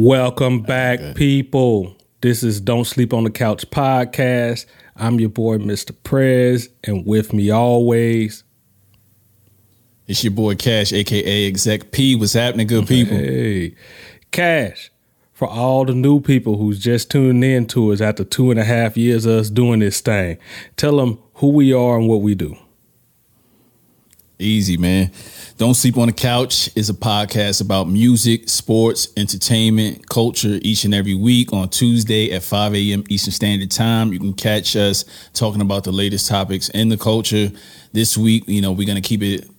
Welcome back, okay. people. This is Don't Sleep on the Couch podcast. I'm your boy, Mr. Prez, and with me always. It's your boy Cash, aka Exec P. What's happening, good people? Hey, Cash. For all the new people who's just tuning in to us after two and a half years of us doing this thing, tell them who we are and what we do. Easy, man. Don't Sleep on the Couch is a podcast about music, sports, entertainment, culture each and every week on Tuesday at 5 a.m. Eastern Standard Time. You can catch us talking about the latest topics in the culture. This week, you know, we're going to keep it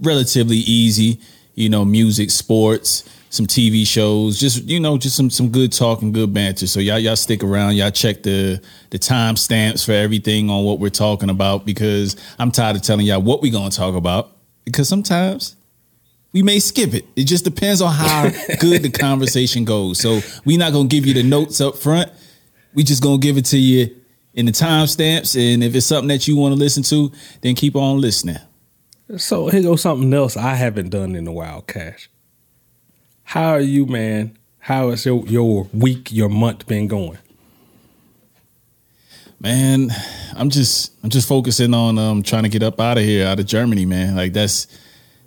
relatively easy, you know, music, sports, some TV shows, just you know, just some some good talk and good banter. So y'all y'all stick around, y'all check the the time stamps for everything on what we're talking about because I'm tired of telling y'all what we're gonna talk about because sometimes we may skip it. It just depends on how good the conversation goes. So we're not gonna give you the notes up front. We just gonna give it to you in the timestamps, and if it's something that you want to listen to, then keep on listening. So here goes something else I haven't done in a while, Cash. How are you, man? How has your your week, your month been going? Man, I'm just I'm just focusing on um trying to get up out of here, out of Germany, man. Like that's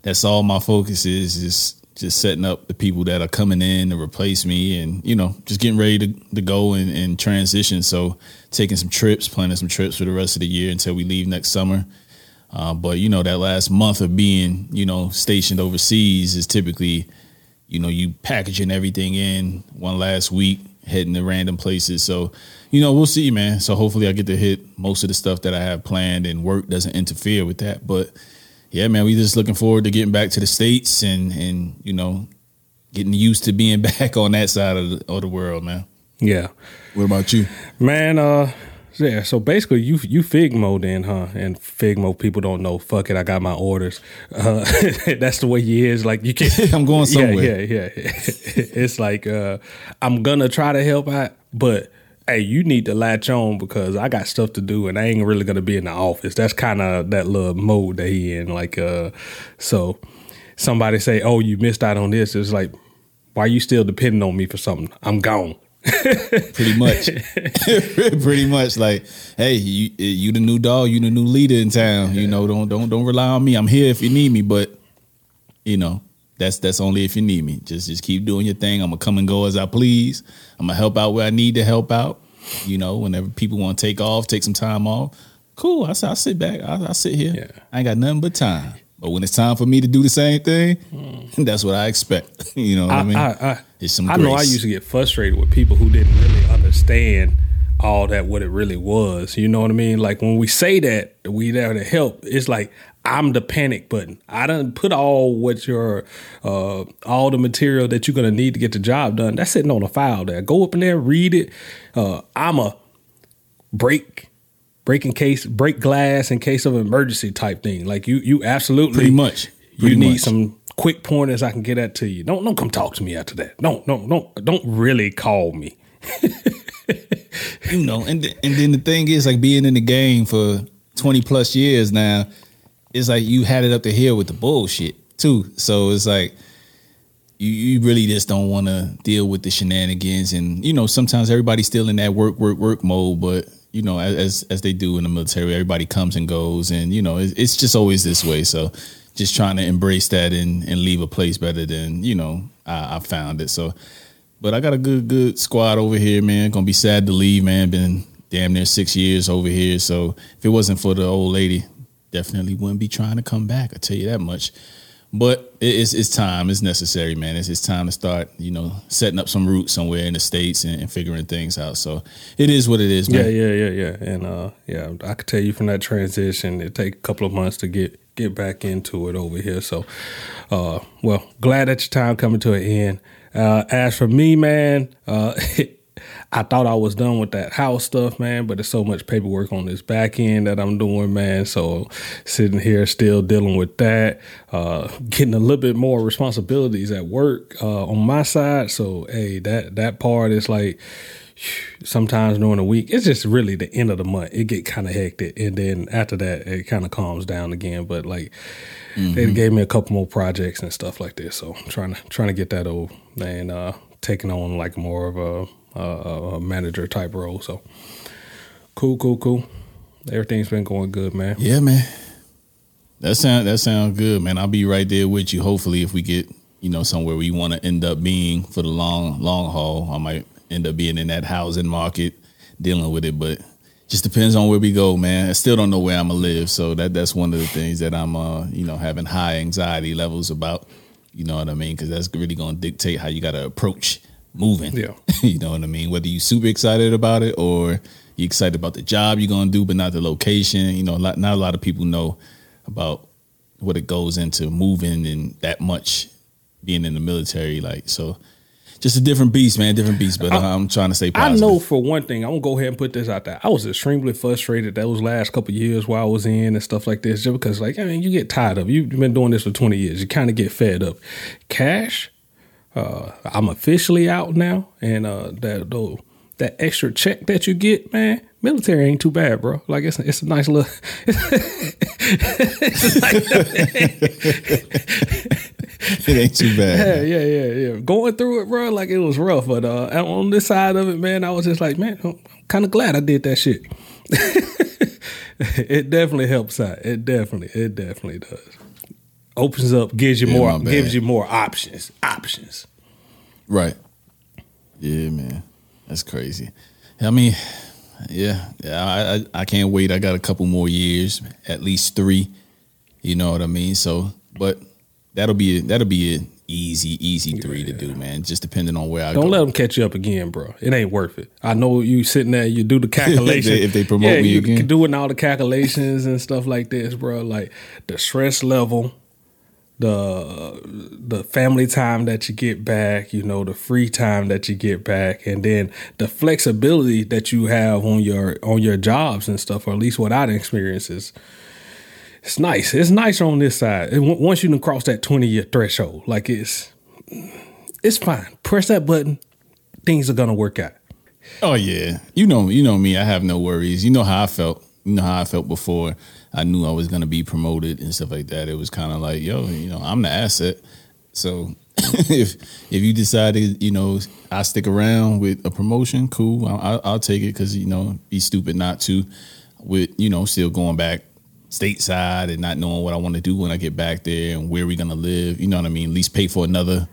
that's all my focus is is just setting up the people that are coming in to replace me and you know just getting ready to, to go and, and transition so taking some trips planning some trips for the rest of the year until we leave next summer uh, but you know that last month of being you know stationed overseas is typically you know you packaging everything in one last week heading to random places so you know, we'll see, man. So hopefully I get to hit most of the stuff that I have planned and work doesn't interfere with that. But yeah, man, we just looking forward to getting back to the States and and, you know, getting used to being back on that side of the, of the world, man. Yeah. What about you? Man, uh yeah, so basically you you Figmo then, huh? And Figmo people don't know. Fuck it, I got my orders. Uh, that's the way he is. Like you can I'm going somewhere. Yeah, yeah, yeah. it's like uh, I'm gonna try to help out, but hey, you need to latch on because I got stuff to do and I ain't really gonna be in the office. That's kind of that little mode that he in. Like, uh, so somebody say, oh, you missed out on this. It's like, why are you still depending on me for something? I'm gone. Pretty much, pretty much. Like, hey, you you the new dog, you the new leader in town. You know, don't don't don't rely on me. I'm here if you need me, but you know, that's that's only if you need me. Just just keep doing your thing. I'm gonna come and go as I please. I'm gonna help out where I need to help out. You know, whenever people want to take off, take some time off. Cool. I, I sit back. I, I sit here. Yeah. I ain't got nothing but time. But when it's time for me to do the same thing, mm. that's what I expect. you know what I, I mean? I, I, it's some. I know I used to get frustrated with people who didn't really understand all that what it really was. You know what I mean? Like when we say that we there to help, it's like I'm the panic button. I don't put all what your uh, all the material that you're gonna need to get the job done. That's sitting on a file there. Go up in there, read it. Uh, I'm a break break in case break glass in case of emergency type thing. Like you you absolutely pretty much pretty you need much. some quick pointers I can get that to you. Don't don't come talk to me after that. Don't don't don't don't really call me. you know, and and then the thing is like being in the game for 20 plus years now it's like you had it up to here with the bullshit too. So it's like you, you really just don't want to deal with the shenanigans, and you know sometimes everybody's still in that work, work, work mode. But you know, as as they do in the military, everybody comes and goes, and you know it's just always this way. So just trying to embrace that and and leave a place better than you know I, I found it. So, but I got a good good squad over here, man. Gonna be sad to leave, man. Been damn near six years over here. So if it wasn't for the old lady, definitely wouldn't be trying to come back. I tell you that much. But it's it's time. It's necessary, man. It's it's time to start, you know, setting up some roots somewhere in the states and, and figuring things out. So it is what it is, man. Yeah, yeah, yeah, yeah. And uh, yeah, I could tell you from that transition, it take a couple of months to get get back into it over here. So, uh, well, glad that your time coming to an end. Uh, as for me, man, uh, I thought I was done with that house stuff, man, but there's so much paperwork on this back end that I'm doing, man. So sitting here still dealing with that, uh, getting a little bit more responsibilities at work uh, on my side. So hey, that that part is like sometimes during the week it's just really the end of the month it get kind of hectic and then after that it kind of calms down again but like mm-hmm. they gave me a couple more projects and stuff like this so i'm trying to trying to get that over and uh taking on like more of a, a manager type role. So cool, cool, cool. Everything's been going good, man. Yeah, man. That sound that sounds good, man. I'll be right there with you. Hopefully, if we get you know somewhere we want to end up being for the long long haul, I might end up being in that housing market dealing with it. But just depends on where we go, man. I still don't know where I'm gonna live, so that that's one of the things that I'm uh you know having high anxiety levels about. You know what I mean? Because that's really gonna dictate how you got to approach moving. Yeah. you know what I mean? Whether you super excited about it or you're excited about the job you're gonna do, but not the location. You know, not a lot of people know about what it goes into moving and that much being in the military. Like so, just a different beast, man. Different beast. But I, am trying to say. Positive. I know for one thing, I'm gonna go ahead and put this out there. I was extremely frustrated those last couple years while I was in and stuff like this, just because, like, I mean, you get tired of. It. You've been doing this for 20 years. You kind of get fed up. Cash. Uh, I'm officially out now, and uh, that though that extra check that you get, man, military ain't too bad, bro. Like it's it's a nice little. it ain't too bad. Yeah, yeah, yeah, yeah. Going through it, bro, like it was rough. But uh, on this side of it, man, I was just like, man, I'm kind of glad I did that shit. it definitely helps out. It definitely, it definitely does. Opens up, gives you yeah, more, gives you more options. Options. Right. Yeah, man. That's crazy. I mean, yeah, yeah. I, I, I can't wait. I got a couple more years, at least three. You know what I mean? So, but that'll be a, that'll be an easy, easy three yeah. to do, man. Just depending on where I don't go. let them catch you up again, bro. It ain't worth it. I know you sitting there, you do the calculations. if, they, promote yeah, me you again, doing all the calculations and stuff like this, bro. Like the stress level the the family time that you get back, you know, the free time that you get back, and then the flexibility that you have on your on your jobs and stuff, or at least what I experienced is it's nice. It's nice on this side. once you can cross that twenty year threshold, like it's it's fine. Press that button, things are gonna work out. Oh yeah, you know, you know me. I have no worries. You know how I felt. You know how I felt before I knew I was going to be promoted and stuff like that. It was kind of like, yo, you know, I'm the asset. So if if you decided, you know, I stick around with a promotion, cool. I'll, I'll take it because you know, be stupid not to. With you know, still going back stateside and not knowing what I want to do when I get back there and where we're gonna live. You know what I mean? At least pay for another,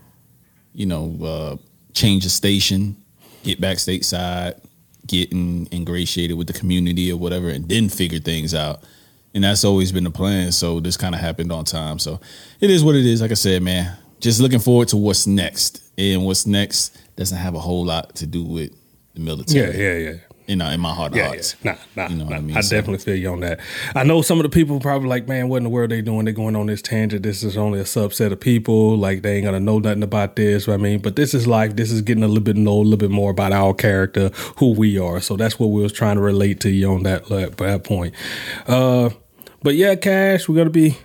you know, uh, change of station, get back stateside, getting ingratiated with the community or whatever, and then figure things out and that's always been the plan. So this kind of happened on time. So it is what it is. Like I said, man, just looking forward to what's next, and what's next doesn't have a whole lot to do with the military. Yeah, yeah, yeah. You know, in my heart of yeah, hearts. Yeah. Nah, nah, you know nah. I, mean? I so, definitely feel you on that. I know some of the people probably like, man, what in the world are they doing? They're going on this tangent. This is only a subset of people. Like they ain't gonna know nothing about this. I mean, but this is life. This is getting a little bit know a little bit more about our character, who we are. So that's what we was trying to relate to you on that that point. Uh, but yeah, Cash, we're gonna be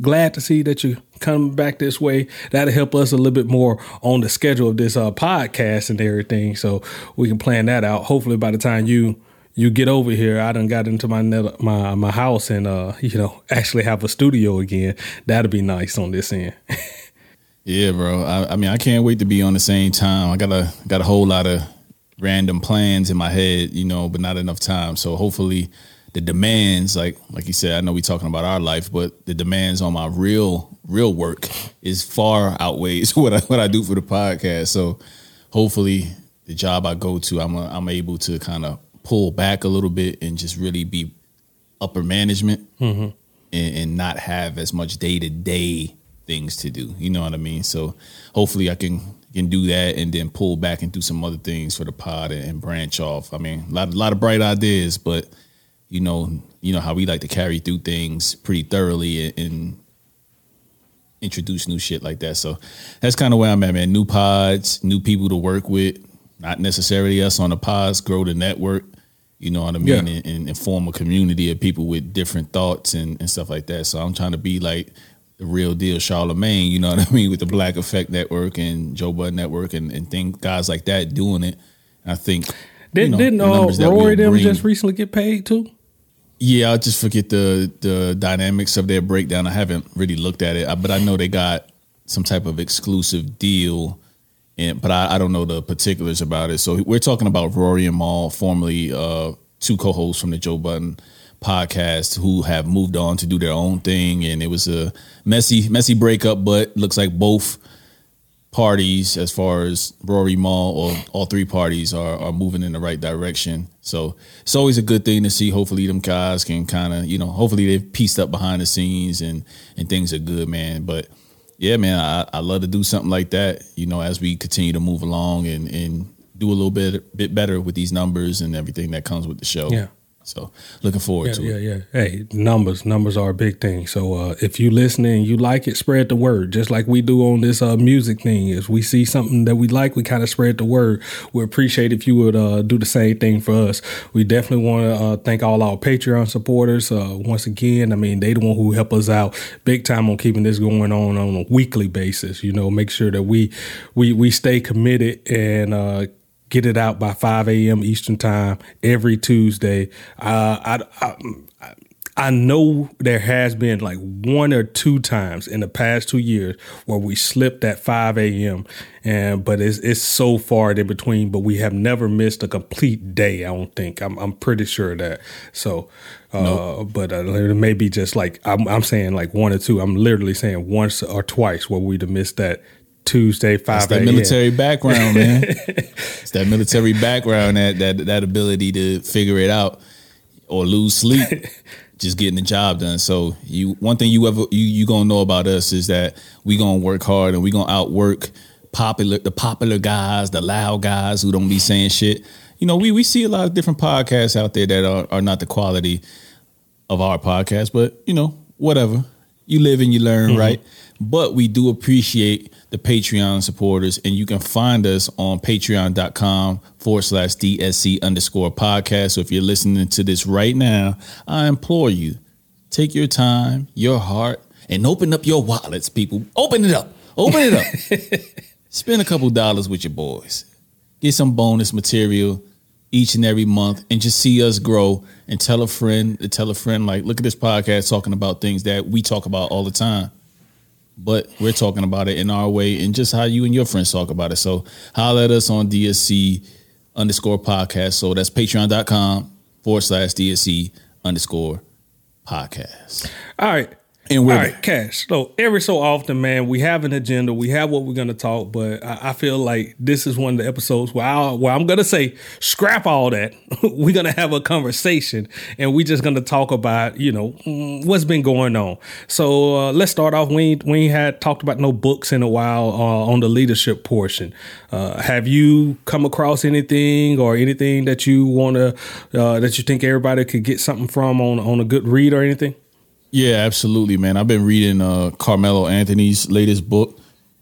glad to see that you come back this way. That'll help us a little bit more on the schedule of this uh, podcast and everything, so we can plan that out. Hopefully, by the time you you get over here, I done got into my net, my my house and uh, you know actually have a studio again. That'll be nice on this end. yeah, bro. I, I mean, I can't wait to be on the same time. I got a got a whole lot of random plans in my head, you know, but not enough time. So hopefully the demands, like like you said, I know we're talking about our life, but the demands on my real real work is far outweighs what I what I do for the podcast. So hopefully, the job I go to, I'm a, I'm able to kind of pull back a little bit and just really be upper management mm-hmm. and, and not have as much day to day things to do. You know what I mean? So hopefully, I can can do that and then pull back and do some other things for the pod and, and branch off. I mean, a lot, a lot of bright ideas, but you know, you know how we like to carry through things pretty thoroughly and, and introduce new shit like that. So that's kind of where I'm at, man. New pods, new people to work with, not necessarily us on the pods, grow the network. You know what I mean, yeah. and, and, form a community of people with different thoughts and, and stuff like that. So I'm trying to be like the real deal Charlemagne, you know what I mean, with the Black Effect Network and Joe Budden Network and, and things guys like that doing it. I think did, you know, didn't uh, Rory them bring, just recently get paid too? Yeah, I just forget the the dynamics of their breakdown. I haven't really looked at it, but I know they got some type of exclusive deal and but I, I don't know the particulars about it. So we're talking about Rory and Mal, formerly uh, two co-hosts from the Joe Budden podcast, who have moved on to do their own thing, and it was a messy, messy breakup. But looks like both parties, as far as Rory Mal or all three parties, are are moving in the right direction. So it's always a good thing to see. Hopefully, them guys can kind of, you know, hopefully they've pieced up behind the scenes and and things are good, man. But yeah, man, I, I love to do something like that. You know, as we continue to move along and and do a little bit bit better with these numbers and everything that comes with the show. Yeah. So looking forward yeah, to yeah, it. Yeah, yeah. Hey, numbers, numbers are a big thing. So uh, if you listening, you like it, spread the word. Just like we do on this uh, music thing. If we see something that we like, we kind of spread the word. We appreciate if you would uh, do the same thing for us. We definitely want to uh, thank all our Patreon supporters. Uh, once again, I mean they the one who help us out big time on keeping this going on on a weekly basis. You know, make sure that we we we stay committed and uh, get it out by 5 a.m. Eastern time every Tuesday. Uh, I, I, I know there has been like one or two times in the past two years where we slipped at 5 a.m. and but it's it's so far in between. But we have never missed a complete day. I don't think. I'm I'm pretty sure of that. So, uh, nope. but uh, it may be just like I'm I'm saying like one or two. I'm literally saying once or twice where we'd have missed that Tuesday, five. That's that military background, man. it's that military background that that that ability to figure it out or lose sleep, just getting the job done. So you one thing you ever you you gonna know about us is that we gonna work hard and we gonna outwork popular the popular guys, the loud guys who don't be saying shit. You know, we we see a lot of different podcasts out there that are, are not the quality of our podcast, but you know, whatever. You live and you learn, mm-hmm. right? But we do appreciate the Patreon supporters, and you can find us on patreon.com forward slash DSC underscore podcast. So if you're listening to this right now, I implore you, take your time, your heart, and open up your wallets, people. Open it up. Open it up. Spend a couple dollars with your boys. Get some bonus material each and every month and just see us grow and tell a friend, to tell a friend, like, look at this podcast talking about things that we talk about all the time but we're talking about it in our way and just how you and your friends talk about it. So holler at us on DSC underscore podcast. So that's patreon.com forward slash DSC underscore podcast. All right. And we're All right, Cash. So every so often, man, we have an agenda. We have what we're going to talk, but I, I, feel like this is one of the episodes where, I, where I'm going to say, scrap all that. we're going to have a conversation, and we're just going to talk about, you know, what's been going on. So uh, let's start off. We ain't, we ain't had talked about no books in a while uh, on the leadership portion. Uh, have you come across anything or anything that you want to uh, that you think everybody could get something from on on a good read or anything? Yeah, absolutely, man. I've been reading uh, Carmelo Anthony's latest book,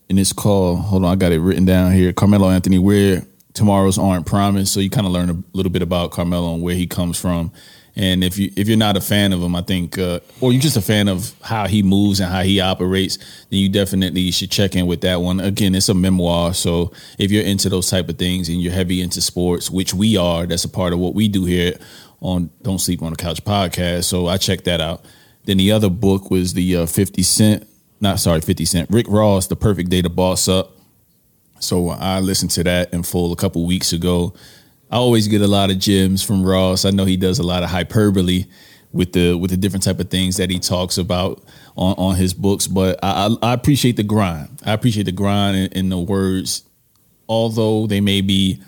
and it's called. Hold on, I got it written down here. Carmelo Anthony, where tomorrows aren't promised. So you kind of learn a little bit about Carmelo and where he comes from. And if you if you're not a fan of him, I think, uh, or you're just a fan of how he moves and how he operates, then you definitely should check in with that one. Again, it's a memoir, so if you're into those type of things and you're heavy into sports, which we are, that's a part of what we do here on Don't Sleep on the Couch podcast. So I checked that out. Then the other book was the uh, 50 Cent, not sorry, 50 Cent, Rick Ross, The Perfect Day to Boss Up. So I listened to that in full a couple weeks ago. I always get a lot of gems from Ross. I know he does a lot of hyperbole with the with the different type of things that he talks about on, on his books. But I, I, I appreciate the grind. I appreciate the grind in, in the words, although they may be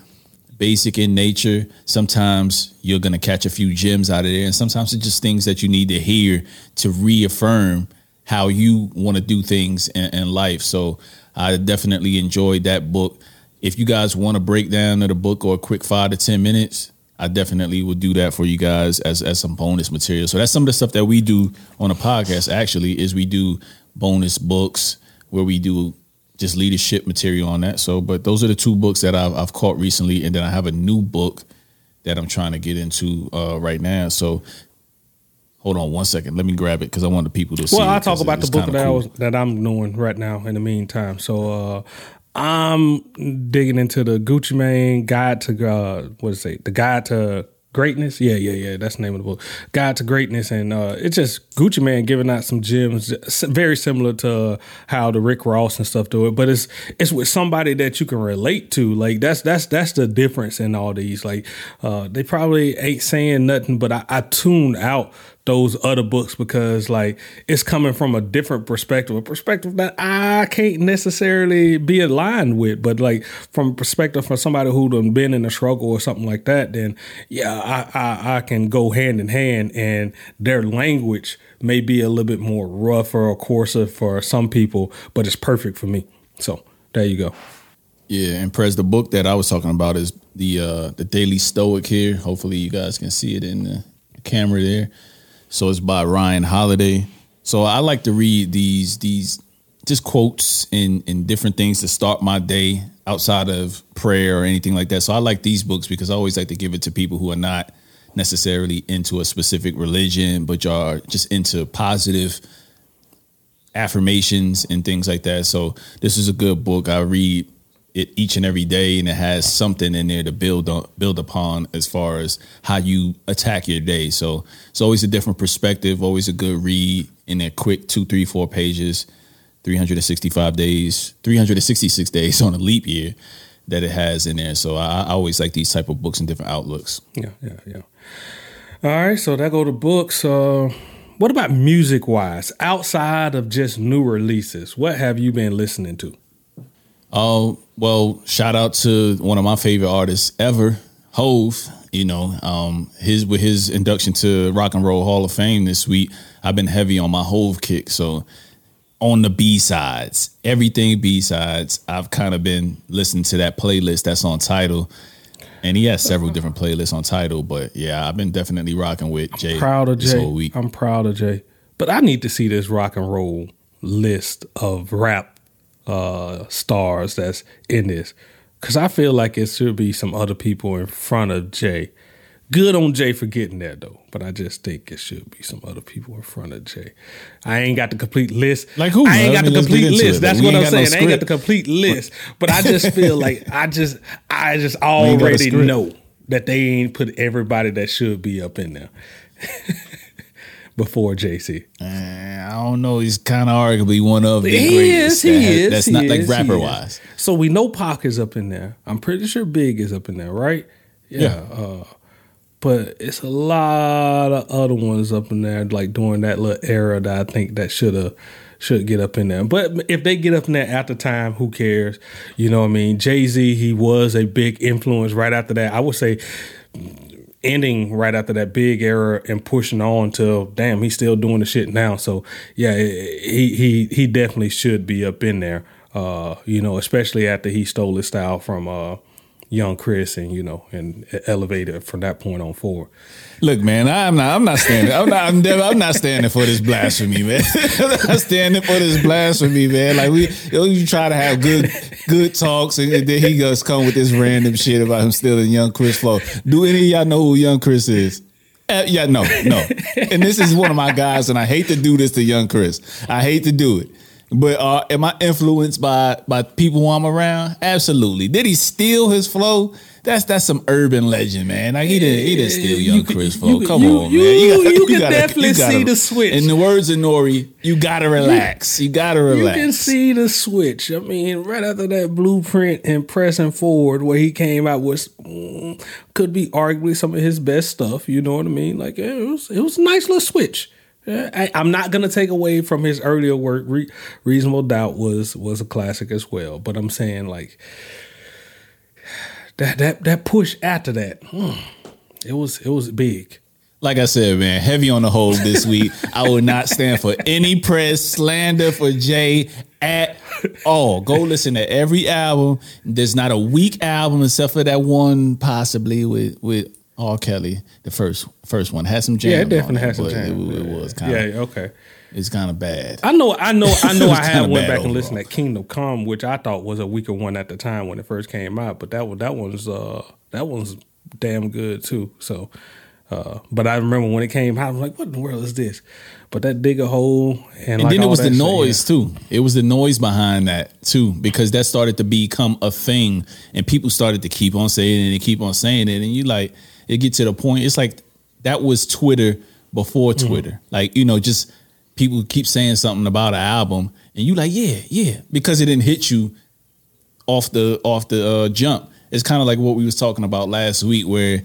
basic in nature, sometimes you're going to catch a few gems out of there. And sometimes it's just things that you need to hear to reaffirm how you want to do things in, in, life. So I definitely enjoyed that book. If you guys want a breakdown of the book or a quick five to 10 minutes, I definitely will do that for you guys as, as some bonus material. So that's some of the stuff that we do on the podcast actually is we do bonus books where we do just leadership material on that. So, but those are the two books that I've, I've caught recently, and then I have a new book that I'm trying to get into uh, right now. So, hold on one second. Let me grab it because I want the people to see. Well, I'll talk about the book that cool. I was that I'm doing right now. In the meantime, so uh, I'm digging into the Gucci Mane guide to uh, what is it? Say? The guide to Greatness, yeah, yeah, yeah. That's the name of the book. Guide to Greatness, and uh, it's just Gucci Mane giving out some gems, very similar to how the Rick Ross and stuff do it. But it's it's with somebody that you can relate to. Like that's that's that's the difference in all these. Like uh, they probably ain't saying nothing, but I, I tune out those other books because like it's coming from a different perspective, a perspective that I can't necessarily be aligned with. But like from a perspective from somebody who done been in a struggle or something like that, then yeah, I, I, I can go hand in hand and their language may be a little bit more rougher or coarser for some people, but it's perfect for me. So there you go. Yeah, and Prez, the book that I was talking about is the uh the Daily Stoic here. Hopefully you guys can see it in the camera there. So it's by Ryan Holiday. So I like to read these these just quotes and and different things to start my day outside of prayer or anything like that. So I like these books because I always like to give it to people who are not necessarily into a specific religion, but are just into positive affirmations and things like that. So this is a good book. I read it each and every day, and it has something in there to build on, build upon as far as how you attack your day. So it's always a different perspective, always a good read in a quick two, three, four pages, 365 days, 366 days on a leap year that it has in there. So I, I always like these type of books and different outlooks. Yeah, yeah, yeah. All right, so that go to books. Uh, what about music wise? Outside of just new releases, what have you been listening to? Oh, well, shout out to one of my favorite artists ever, Hove. You know, um, his with his induction to Rock and Roll Hall of Fame this week, I've been heavy on my Hove kick. So on the B sides, everything B sides, I've kind of been listening to that playlist that's on Tidal. And he has several different playlists on Tidal, but yeah, I've been definitely rocking with Jay. I'm proud of Jay. I'm proud of Jay. But I need to see this rock and roll list of rap uh, stars that's in this because I feel like it should be some other people in front of Jay. Good on Jay for getting that though, but I just think it should be some other people in front of Jay. I ain't got the complete list. Like who? I ain't got I mean, the complete list. it, That's what I'm got no saying. I ain't got the complete list, but I just feel like I just I just ain't got a already know that they ain't put everybody that should be up in there before Jay Z. Eh, I don't know. He's kind of arguably one of the He greatest. is, he that is. That's he not like is, he rapper wise. So we know Pac is up in there. I'm pretty sure Big is up in there, right? Yeah. Uh, but it's a lot of other ones up in there, like during that little era that I think that should have should get up in there. But if they get up in there at the time, who cares? You know what I mean? Jay Z, he was a big influence right after that. I would say ending right after that big era and pushing on till damn he's still doing the shit now. So yeah he he he definitely should be up in there uh you know especially after he stole his style from uh young chris and you know and elevated from that point on forward Look, man, I'm not. I'm not standing. I'm not. I'm, never, I'm not standing for this blasphemy, man. I'm not standing for this blasphemy, man. Like we, you, try to have good, good talks, and then he goes come with this random shit about him stealing Young Chris flow. Do any of y'all know who Young Chris is? Uh, yeah, no, no. And this is one of my guys, and I hate to do this to Young Chris. I hate to do it. But uh, am I influenced by by people who I'm around? Absolutely. Did he steal his flow? That's that's some urban legend, man. Like he didn't he didn't steal Young You Chris you flow. could- Come you- on, you- man. you can definitely see the switch. In the words of Nori, you gotta relax. You, gotta relax. you can see the switch i mean right after that blueprint and pressing forward where he came out with mm, could be arguably some of his best stuff you know what i mean like it was it was a nice little switch I, I'm not gonna take away from his earlier work. Re- Reasonable Doubt was was a classic as well, but I'm saying like that that that push after that, hmm, it was it was big. Like I said, man, heavy on the Hove this week. I will not stand for any press slander for Jay at all. Go listen to every album. There's not a weak album except for that one, possibly with with R. Kelly. The first first one had some jams. Yeah, it definitely had some jams. It, it was kind of Yeah, okay. it's kind of bad. I know, I know, I know. I had went back and listened to Kingdom Come, which I thought was a weaker one at the time when it first came out. But that one, that one's, uh, that one's damn good too. So, uh, but I remember when it came out, I'm like, what in the world is this? But that dig a hole and, And like then it was the shit, noise too. It was the noise behind that too, because that started to become a thing, and people started to keep on saying it and keep on saying it, and you like, it get to the point. It's like that was Twitter before Mm-hmm. Twitter. Like you know, just people keep saying something about an album, and you like, yeah, yeah, because it didn't hit you off the off the uh, jump. It's kind of like what we was talking about last week, where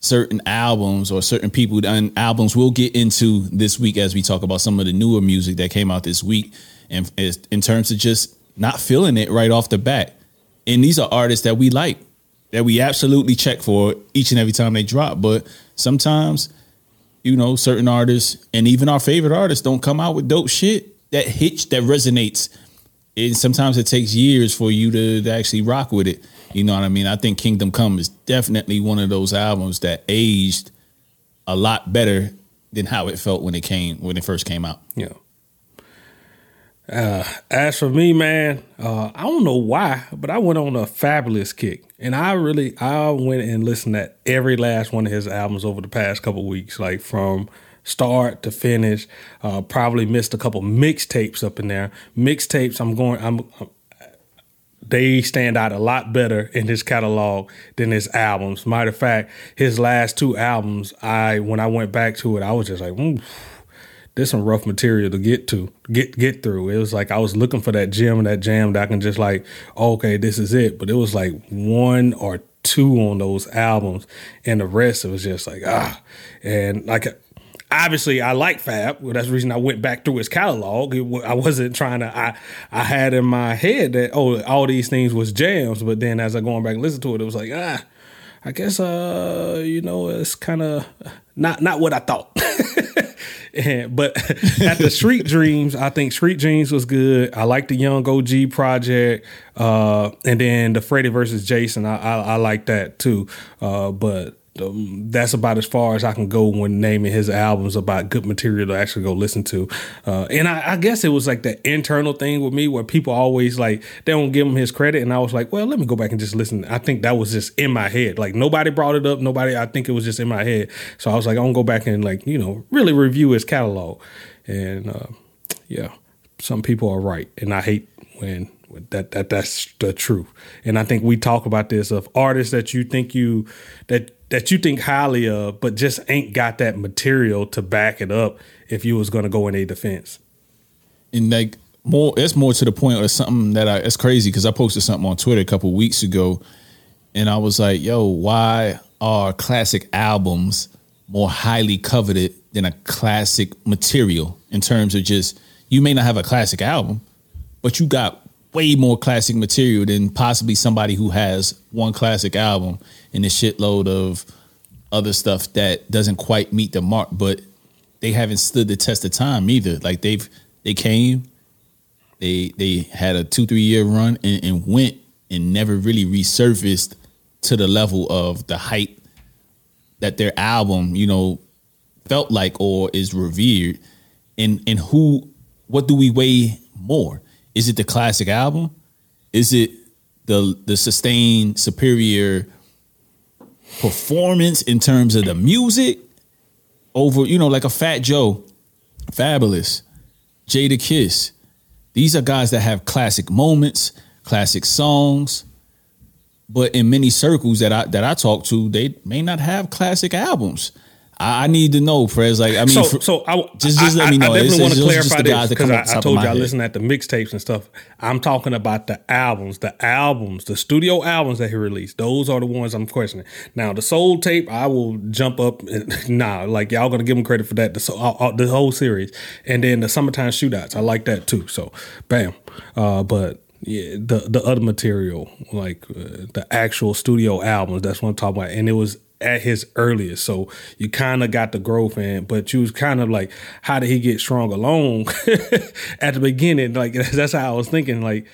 certain albums or certain people and albums we'll get into this week as we talk about some of the newer music that came out this week, and in terms of just not feeling it right off the bat. And these are artists that we like, that we absolutely check for each and every time they drop. But sometimes, you know, certain artists and even our favorite artists don't come out with dope shit that hits that resonates and sometimes it takes years for you to, to actually rock with it. You know what I mean? I think Kingdom Come is definitely one of those albums that aged a lot better than how it felt when it came when it first came out. Yeah. Uh, as for me, man, uh, I don't know why, but I went on a Fabolous kick, and I really I went and listened to every last one of his albums over the past couple weeks, like from start to finish. Uh, probably missed a couple mixtapes up in there. Mixtapes, I'm going. I'm. They stand out a lot better in his catalog than his albums. Matter of fact, his last two albums, I when I went back to it, I was just like, mm, there's some rough material to get to get get through. It was like I was looking for that gem, that jam that I can just like, okay, this is it. But it was like one or two on those albums, and the rest it was just like ah, and like obviously I like Fab. Well, that's the reason I went back through his catalog. It, I wasn't trying to. I I had in my head that oh all these things was jams, but then as I going back and listen to it, it was like ah. I guess uh you know it's kind of not not what I thought. But at the Street Dreams, I think Street Dreams was good. I like the Young OG project, uh, and then the Freddy versus Jason. I I, I like that too. Uh, but um, that's about as far as I can go when naming his albums about good material to actually go listen to. Uh, and I, I guess it was like the internal thing with me where people always like they don't give him his credit, and I was like, well, let me go back and just listen. I think that was just in my head. Like nobody brought it up. Nobody. I think it was just in my head. So I was like, I'm gonna go back and like you know really review his catalog. And uh, yeah, some people are right, and I hate when that that that's the truth. And I think we talk about this of artists that you think you that that you think highly of, but just ain't got that material to back it up. If you was gonna go in a defense, and like more it's more to the point or something that I it's crazy because I posted something on Twitter a couple weeks ago and I was like, yo, why are classic albums more highly coveted than a classic material in terms of just you may not have a classic album, but you got way more classic material than possibly somebody who has one classic album and a shitload of other stuff that doesn't quite meet the mark, but they haven't stood the test of time either. Like they've they came, they they had a two three year run and, and went and never really resurfaced to the level of the height that their album you know felt like or is revered. And and who what do we weigh more? Is it the classic album? Is it the the sustained superior performance in terms of the music over you know like a Fat Joe, Fabolous, Jada Kiss. These are guys that have classic moments, classic songs, but in many circles that I that I talk to, they may not have classic albums. I, I need to know, Prez. Like I mean, so for- so I just just let me know. I, definitely want to clarify this because I, I told you I listen at the mixtapes and stuff. I'm talking about the albums, the albums, the studio albums that he released. Those are the ones I'm questioning. Now the soul tape, I will jump up. And, nah, like y'all gonna give him credit for that. The so, uh, uh, the whole series, and then the summertime shootouts. I like that too. So, bam. Uh, but yeah, the the other material, like uh, the actual studio albums, that's what I'm talking about. And it was at his earliest, so you kind of got the growth in, but you was kind of like, how did he get strong alone at the beginning? Like that's how I was thinking, like.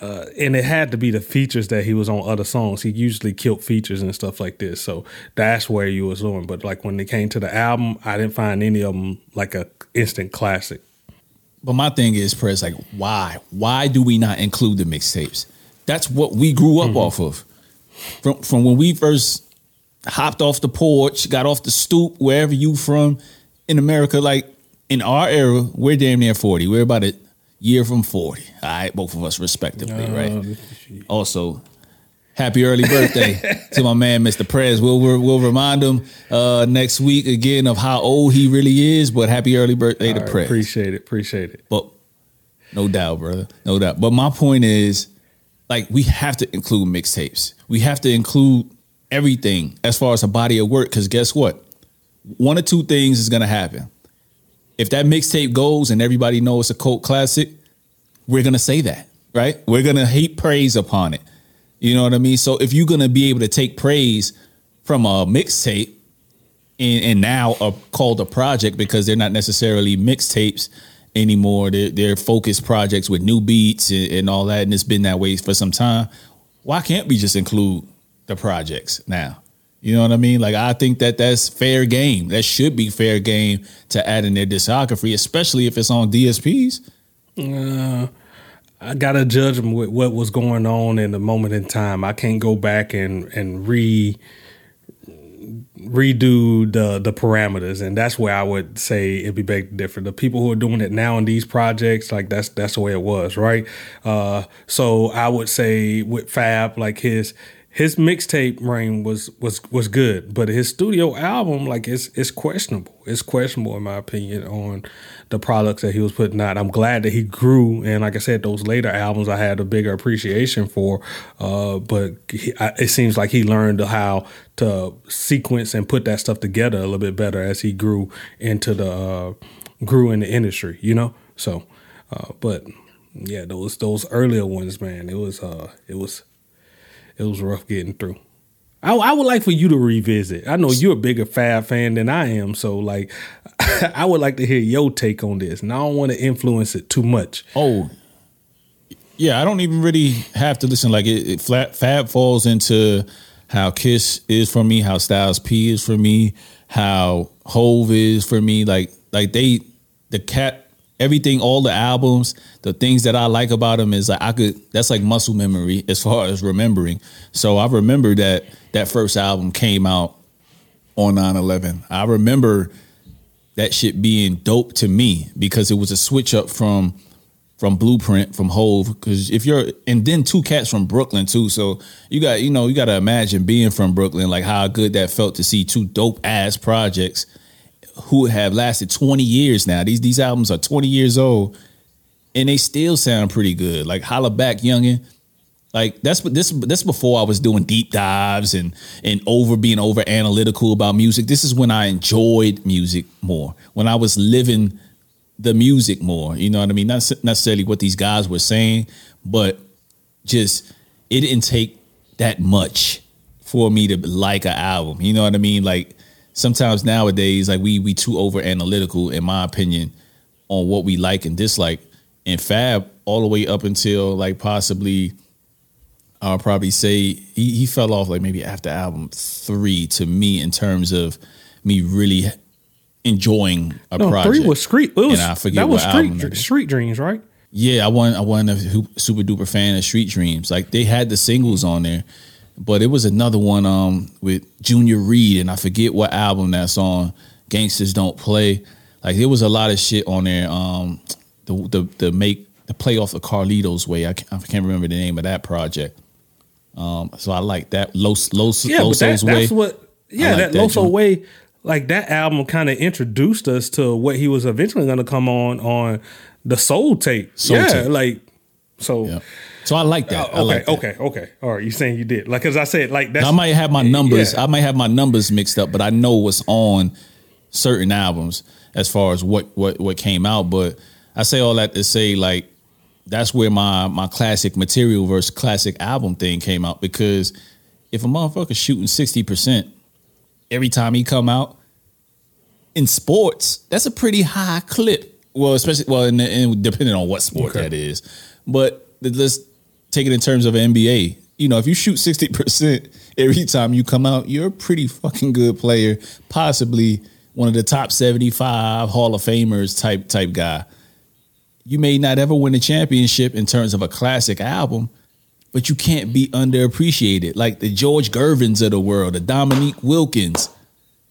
Uh, and it had to be the features that he was on other songs. He usually killed features and stuff like this, so that's where you was doing. But like when it came to the album, I didn't find any of them like a instant classic. But my thing is, Prez, like, why? Why do we not include the mixtapes? That's what we grew up off of. From from when we first hopped off the porch, got off the stoop, wherever you from in America, like in our era, we're damn near 40. We're about a year from 40. All right, both of us respectively, right? Also, Happy early birthday to my man, Mr. Prez. We'll, we'll, we'll remind him uh, next week again of how old he really is, but happy early birthday All to right, Prez. Appreciate it. Appreciate it. But no doubt, brother. No doubt. But my point is, like, we have to include mixtapes. We have to include everything as far as a body of work. Because guess what? One or two things is gonna happen. If that mixtape goes and everybody knows it's a cult classic, we're gonna say that, right? We're gonna heap praise upon it. You know what I mean? So if you're gonna be able to take praise from a mixtape and, and now are called a project because they're not necessarily mixtapes anymore. They're, they're focused projects with new beats and, and all that, and it's been that way for some time. Why can't we just include the projects now? You know what I mean? Like I think that that's fair game. That should be fair game to add in their discography, especially if it's on DSPs. Uh, I gotta judge them with what was going on in the moment in time. I can't go back and and re redo the the parameters, and that's where I would say it'd be big different. The people who are doing it now in these projects, like that's that's the way it was, right? Uh, so I would say with Fab, like his his mixtape reign was was was good, but his studio album, like it's it's questionable. It's questionable in my opinion on the products that he was putting out. I'm glad that he grew, and like I said, those later albums I had a bigger appreciation for. Uh, but he, I, it seems like he learned how to sequence and put that stuff together a little bit better as he grew into the uh, grew in the industry. You know, so uh, but yeah, those those earlier ones, man, it was uh it was it was rough getting through. I, I, would like for you to revisit. I know you're a bigger Fab fan than I am, so like, I would like to hear your take on this, and I don't want to influence it too much. Oh, yeah, I don't even really have to listen. Like it, it flat, Fab falls into how Kiss is for me, how Styles P is for me, how Hove is for me. Like like they the cat everything, all the albums, the things that I like about them is like I could. That's like muscle memory as far as remembering. So I remember that that first album came out on 9-11. I remember that shit being dope to me because it was a switch up from from Blueprint from Hove. Because if you're and then two cats from Brooklyn too, so you got you know you got to imagine being from Brooklyn, like how good that felt to see two dope ass projects who have lasted 20 years now. These these albums are 20 years old and they still sound pretty good. Like Holla Back Youngin. Like that's this this before I was doing deep dives and and over being over analytical about music. This is when I enjoyed music more. When I was living the music more. You know what I mean? Not necessarily what these guys were saying, but just it didn't take that much for me to like an album. You know what I mean? Like sometimes nowadays, like we we too over analytical, in my opinion, on what we like and dislike. And Fab, all the way up until like possibly, I'll probably say he, he fell off like maybe after album three to me in terms of me really enjoying a no, project. Three was street. It was, and I forget that was street, street Dreams, right? Yeah, I wasn't I wasn't a super duper fan of Street Dreams. Like they had the singles on there, but it was another one um with Junior Reid, and I forget what album that's on. Gangsters Don't Play. Like there was a lot of shit on there. Um, the the the make the play off the Carlito's way. I can't, I can't remember the name of that project. Um, so I like that Los Los yeah, Loso's that, way. That's what. Yeah, like that, that Loso way. Like that album kind of introduced us to what he was eventually going to come on on the Soul tape. Soul yeah, tape. like so. Yeah. So I like that. Uh, okay, like that. okay, okay. All right, you saying you did? Like as I said, like that's, I might have my numbers. Yeah. I might have my numbers mixed up, but I know what's on certain albums as far as what what what came out. But I say all that to say like that's where my my classic material versus classic album thing came out because if a motherfucker shooting sixty percent every time he come out in sports, that's a pretty high clip. Well, especially well, in, in, depending on what sport okay. that is, but let's take it in terms of NBA. You know, if you shoot 60% every time you come out, you're a pretty fucking good player, possibly one of the top 75 Hall of Famers type type guy. You may not ever win a championship in terms of a classic album, but you can't be underappreciated. Like the George Gervins of the world, the Dominique Wilkins.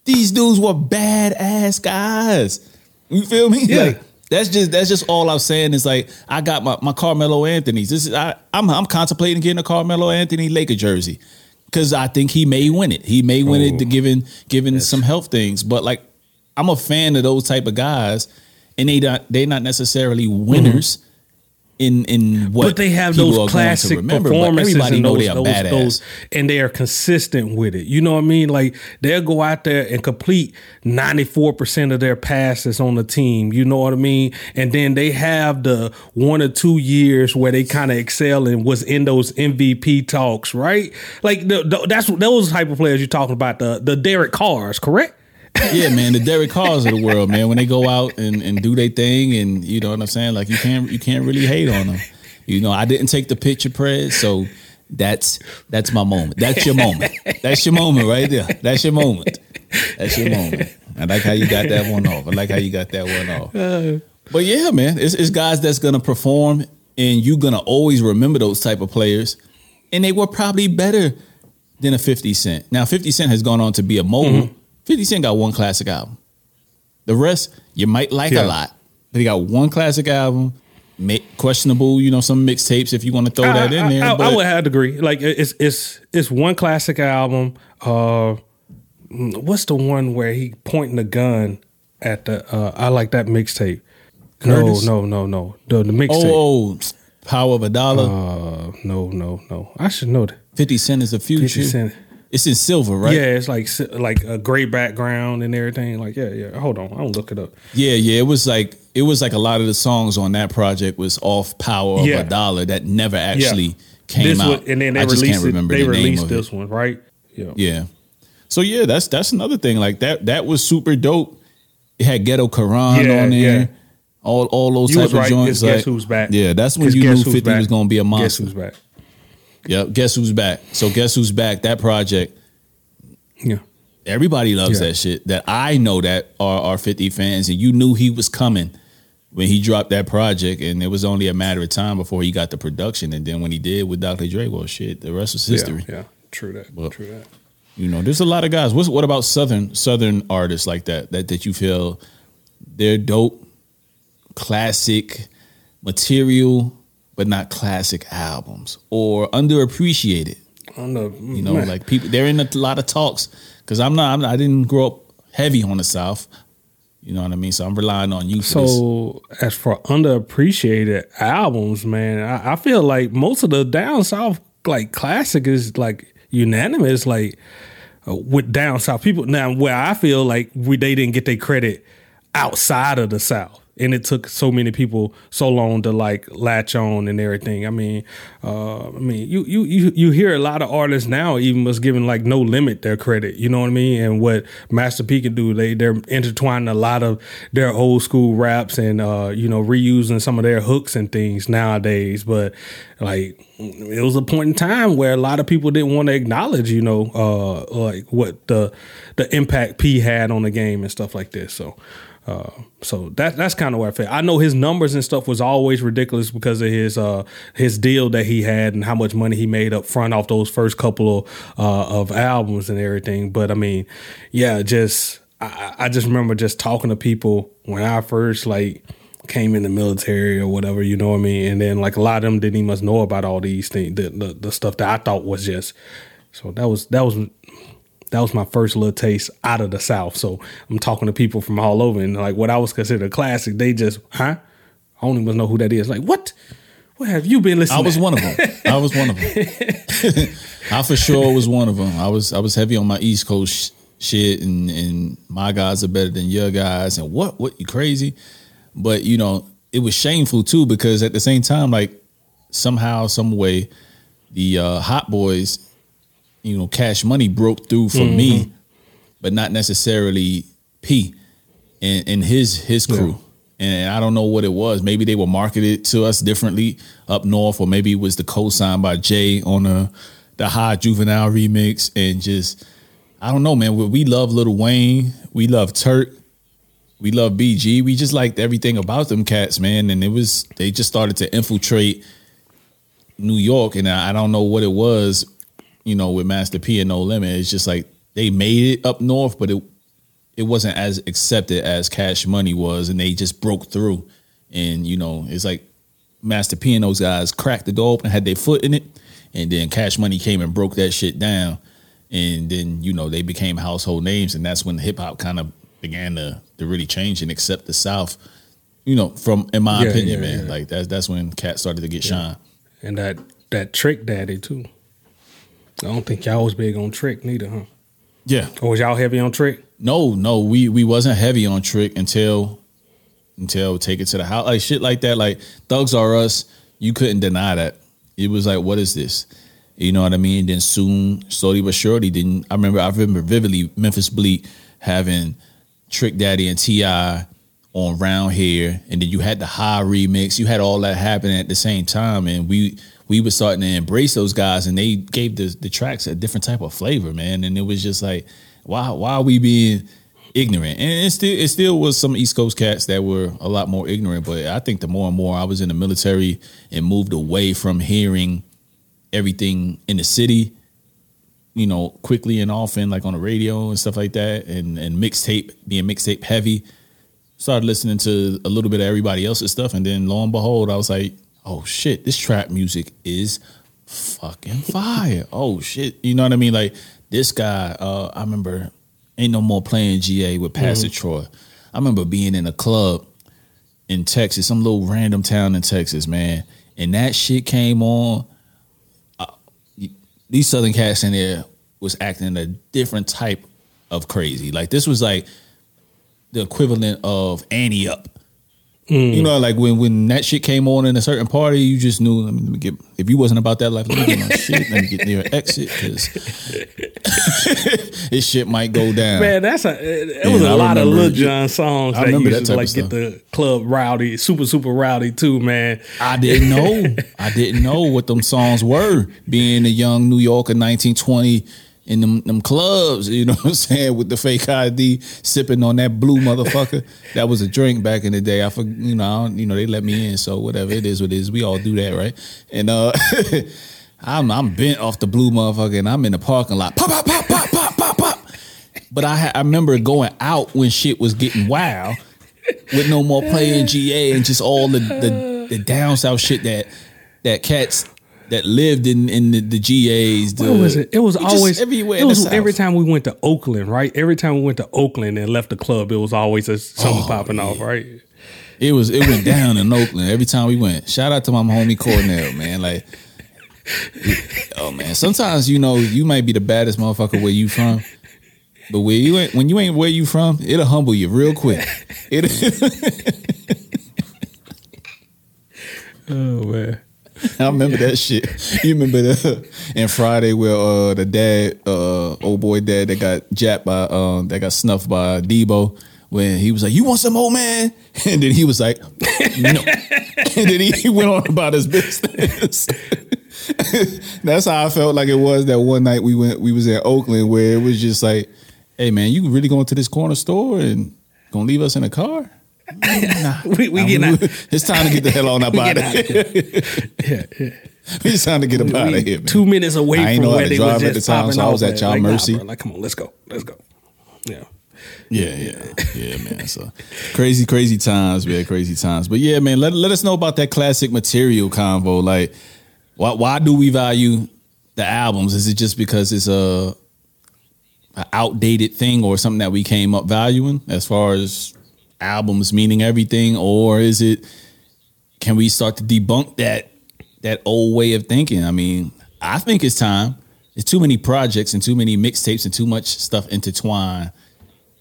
These dudes were badass guys. You feel me? Yeah. Like That's just that's just all I'm saying is like I got my, my Carmelo Anthony's. This is I I'm I'm contemplating getting a Carmelo Anthony Laker jersey because I think he may win it. He may win it, Oh. to given given some health things. But like I'm a fan of those type of guys, and they not they not necessarily winners. In in what but they have those classic remember, performances everybody and know those, they are those, those, and they are consistent with it. You know what I mean? Like they'll go out there and complete ninety four percent of their passes on the team. You know what I mean? And then they have the one or two years where they kind of excel and was in those MVP talks, right? Like the, the, that's those type of players you're talking about. The the Derek Carrs, correct? Yeah, man, the Derek Carrs of the world, man. When they go out and, and do their thing, and you know what I'm saying, like you can't you can't really hate on them. You know, I didn't take the picture, Prez, so that's that's my moment. That's your moment. That's your moment right there. That's your moment. That's your moment. I like how you got that one off. I like how you got that one off. But yeah, man, it's, it's guys that's gonna perform, and you're gonna always remember those type of players, and they were probably better than a 50 Cent. Now, 50 Cent has gone on to be a mogul. Mm-hmm. 50 Cent got one classic album. The rest you might like Yeah. a lot, but he got one classic album. questionable, you know, some mixtapes if you want to throw that in there. I, I, but I would have to agree. Like it's it's it's one classic album. Uh, what's the one where he pointing the gun at the? Uh, I like that mixtape. No, no, no, no. The the mixtape. oh, oh, Power of a Dollar. Uh, no, no, no. I should know that. 50 Cent is the future. 50 Cent. It's in silver, right? Yeah, it's like like a gray background and everything. Like yeah, yeah. Hold on, I'll look it up. Yeah, yeah. It was like it was like a lot of the songs on that project was off Power of Yeah. a Dollar that never actually came this out. and then they I just released can't remember it. They the name released this it. one, right? Yeah. Yeah. So yeah, that's that's another thing. Like that that was super dope. It had Ghetto Quran Yeah, on there. yeah. All all those You type of right. joints. It's Guess like- Who's Back. Yeah, that's when It's you knew 50 Back. was gonna be a Guess monster. who's back? Yep. Guess who's back? So guess who's back? That project. Yeah. Everybody loves Yeah. that shit. That I know that are are 50 fans, and you knew he was coming when he dropped that project, and it was only a matter of time before he got the production. And then when he did with Dr. Dre, well, shit, the rest was history. Yeah, yeah. True that. Well, True that. You know, there's a lot of guys. What's, what about southern southern artists like that that that you feel they're dope, classic material, but not classic albums or underappreciated? I don't know. You know, like people they're in a lot of talks because I'm not. I'm, I didn't grow up heavy on the South. You know what I mean? So I'm relying on you. For this. So as for underappreciated albums, man, I, I feel like most of the down south like classic is like unanimous. Like uh, with down south people now, where I feel like we they didn't get their credit outside of the south. And it took so many people so long to like latch on and everything. I mean, uh, I mean, you you you you hear a lot of artists now even was giving like no limit their credit. You know what I mean? And what Master P can do, they they're intertwining a lot of their old school raps and uh, you know reusing some of their hooks and things nowadays. But like it was a point in time where a lot of people didn't want to acknowledge, you know, uh, like what the the impact P had on the game and stuff like this. So. Uh, so that that's kind of where I feel. I know his numbers and stuff was always ridiculous because of his uh his deal that he had and how much money he made up front off those first couple of uh, of albums and everything. But I mean, yeah, just I, I just remember just talking to people when I first like came in the military or whatever, you know what I mean. And then like a lot of them didn't even know about all these things, the, the the stuff that I thought was just. So that was that was that was my first little taste out of the South. So I'm talking to people from all over, and like what I was considered a classic, they just, huh? I don't even know who that is. Like, what? What have you been listening? To? I was one of them. I was one of them. I for sure was one of them. I was I was heavy on my East Coast sh- shit, and and my guys are better than your guys, and what what you crazy? But you know, it was shameful too because at the same time, like somehow, some way, the uh, Hot Boys, you know, Cash Money broke through for me, mm-hmm. but not necessarily P and, and his his crew. And I don't know what it was. Maybe they were marketed to us differently up north, or maybe it was the co-sign by Jay on the the Ha Juvenile remix, and just I don't know, man. We, we love Lil Wayne, we love Turk, we love BG. We just liked everything about them cats, man. And it was they just started to infiltrate New York, and I I don't know what it was, you know, with Master P and No Limit. It's just like they made it up north, but it it wasn't as accepted as Cash Money was, and they just broke through. and you know it's like Master P and those guys cracked the door open, had their foot in it, and then Cash Money came and broke that shit down, and then you know they became household names, and that's when hip hop kind of began to to really change and accept the South. You know, from in my Yeah, opinion, yeah, man, yeah. like that's that's when Cat started to get shine. And that that trick daddy too. I don't think y'all was big on trick neither, huh? Yeah, Or was y'all heavy on trick? No, no, we we wasn't heavy on Trick until until Take It to the House, like shit like that. Like Thugs Are Us, you couldn't deny that. It was like, what is this? You know what I mean? Then soon, slowly but surely, then I remember I remember vividly Memphis Bleek having Trick Daddy and T.I. on Round Here, and then you had the Ha remix. You had all that happening at the same time, and we we were starting to embrace those guys, and they gave the the tracks a different type of flavor, man. And it was just like, why why are we being ignorant? And it still it still was some East Coast cats that were a lot more ignorant, but I think the more and more I was in the military and moved away from hearing everything in the city you know, quickly and often, like on the radio and stuff like that, and and mixtape being mixtape heavy. Started listening to a little bit of everybody else's stuff, and then lo and behold, I was like, oh shit, this trap music is fucking fire. oh shit, you know what I mean? Like this guy, uh, I remember ain't no more playing GA with Pastor Troy. I remember being in a club in Texas, some little random town in Texas, man, and that shit came on these southern cats in there was acting a different type of crazy. Like this was like the equivalent of Ante up. Mm. You know, like when when that shit came on in a certain party, you just knew. Let me, let me get. If you wasn't about that life, let me get my shit. Let me get near an exit because this shit might go down. Man, that's a it was Yeah, a I lot of Lil Jon songs I that remember used that to like get the club rowdy, super super rowdy too, man. I didn't know. I didn't know what them songs were. Being a young New Yorker, 1920, in them, them clubs, you know what I'm saying, with the fake ID, sipping on that blue motherfucker. that was a drink back in the day. I for, you know, I don't, you know, they let me in, so whatever it is, what it is. We all do that, right? And uh, I'm I'm bent off the blue motherfucker, and I'm in the parking lot, pop pop pop pop pop pop pop. But I ha- I remember going out when shit was getting wild with no more playing GA and just all the the, the down south shit that that cats that lived in in the, the GAs. The, What was it? It was always everywhere. It was every time we went to Oakland, right? Every time we went to Oakland and left the club, it was always a, something Oh, popping off, right? It was it went down in Oakland every time we went. Shout out to my homie Cornell, man. Like, oh man, sometimes you know you might be the baddest motherfucker where you from, but where you ain't when you ain't where you from, it'll humble you real quick. It Oh man. I remember that shit. You remember the in Friday where uh the dad, uh old boy dad that got jacked by um that got snuffed by Debo when he was like, You want some old man? And then he was like, No. and then he, he went on about his business. That's how I felt like it was that one night we went we was in Oakland where it was just like, Hey man, you really going to this corner store and gonna leave us in a car? Nah. We we Nah, getting out. it's time to get the hell on up out of here. Yeah, yeah. It's time to get up out of here, man. Two minutes away I from where they drive was at just the time, so I was at y'all like, nah, mercy. bro, like, come on, let's go, let's go. Yeah. Yeah, yeah, yeah, man. So crazy, crazy times, man. Crazy times. But yeah, man. Let let us know about that classic material convo. Like, why why do we value the albums? Is it just because it's a, a outdated thing or something that we came up valuing as far as albums meaning everything, or is it? Can we start to debunk that that old way of thinking? I mean, I think it's time. It's too many projects and too many mixtapes and too much stuff intertwined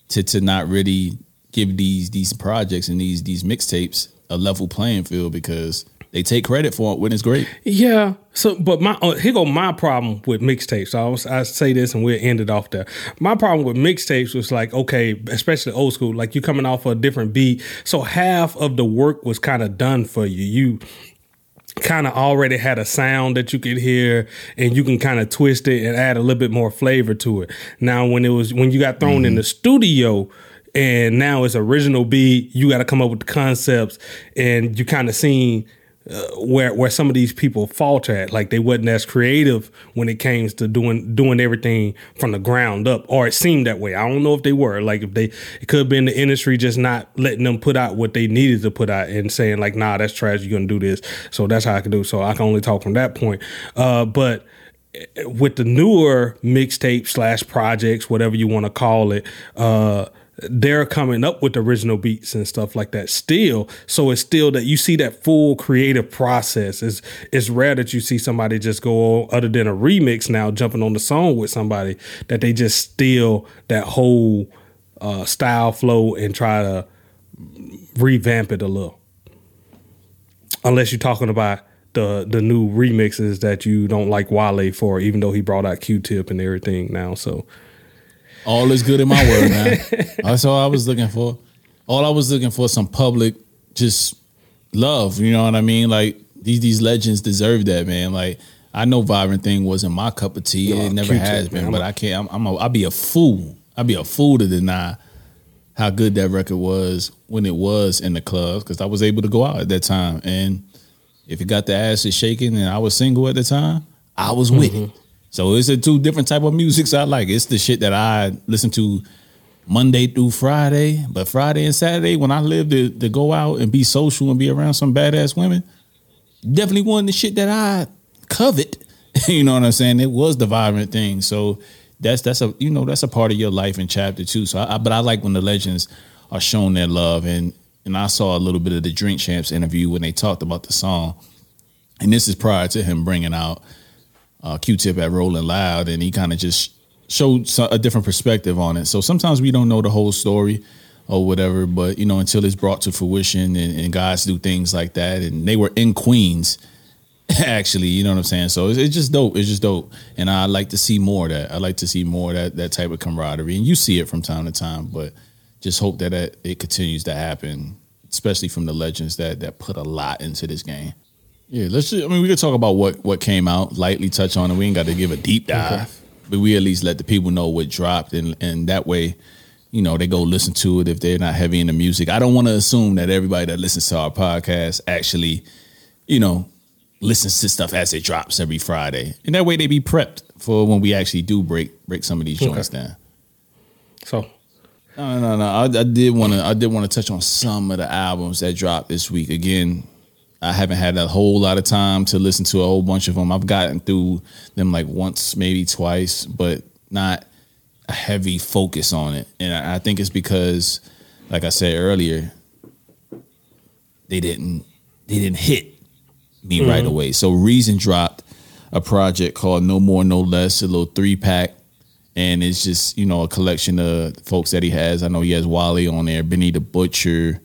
to to not really give these these projects and these these mixtapes a level playing field because they take credit for it when it's great. Yeah. So, but my uh, here go my problem with mixtapes. I was I say this and we'll end it off there. My problem with mixtapes was like, okay, especially old school, like you coming off a different beat, so half of the work was kind of done for you. You kind of already had a sound that you could hear and you can kind of twist it and add a little bit more flavor to it. Now when it was when you got thrown in the studio and now it's original beat, you got to come up with the concepts and you kind of seen uh, where where some of these people falter at. Like they wasn't as creative when it came to doing doing everything from the ground up, or it seemed that way. I don't know if they were. Like if they, it could have been the industry just not letting them put out what they needed to put out and saying like, nah, that's trash. You're gonna do this. So that's how I can do. So I can only talk from that point. Uh, but eh, with the newer mixtape slash projects, whatever you want to call it, uh, they're coming up with original beats and stuff like that still. So it's still that you see that full creative process. It's it's rare that you see somebody just go other than a remix now jumping on the song with somebody that they just steal that whole uh, style flow and try to revamp it a little. Unless you're talking about the the new remixes that you don't like Wale for, even though he brought out Q-Tip and everything now. So all is good in my world, man. That's all I was looking for. All I was looking for some public just love. You know what I mean? Like these these legends deserve that, man. Like I know Vivrant Thing wasn't my cup of tea. it never has been, man. but I can't. I'm, I'm a, I'd be a fool. I'd be a fool to deny how good that record was when it was in the clubs because I was able to go out at that time. And if it got the asses shaking and I was single at the time, I was with mm-hmm. it. So it's a two different type of musics I like. It's the shit that I listen to Monday through Friday, but Friday and Saturday when I live to, to go out and be social and be around some badass women, definitely one the shit that I covet. you know what I'm saying? It was the vivrant thing. So that's that's a you know that's a part of your life in chapter two. So I, but I like when the legends are shown their love and and I saw a little bit of the Drink Champs interview when they talked about the song, and this is prior to him bringing out uh, Q-Tip at Rolling Loud, and he kind of just showed a different perspective on it. So sometimes we don't know the whole story or whatever, but you know until it's brought to fruition and, and guys do things like that, and they were in Queens. Actually, you know what I'm saying. So it's, it's, just dope. It's just dope, and I like to see more of that. I like to see more of that that type of camaraderie, and you see it from time to time. But just hope that it continues to happen, especially from the legends that that put a lot into this game. Yeah, let's. Just, I mean, we could talk about what what came out, lightly touch on it. We ain't got to give a deep dive, okay. but we at least let the people know what dropped, and and that way, you know, they go listen to it if they're not heavy into music. I don't want to assume that everybody that listens to our podcast actually, you know, listens to stuff as it drops every Friday, and that way they be prepped for when we actually do break break some of these joints okay. down. So no, no, no. I, I did want to. I did want to touch on some of the albums that dropped this week. Again, I haven't had a whole lot of time to listen to a whole bunch of them. I've gotten through them like once, maybe twice, but not a heavy focus on it. And I think it's because, like I said earlier, they didn't they didn't hit me mm-hmm. right away. So Reason dropped a project called No More No Less, a little three pack. And it's just, you know, a collection of folks that he has. I know he has Wale on there, Benny the Butcher,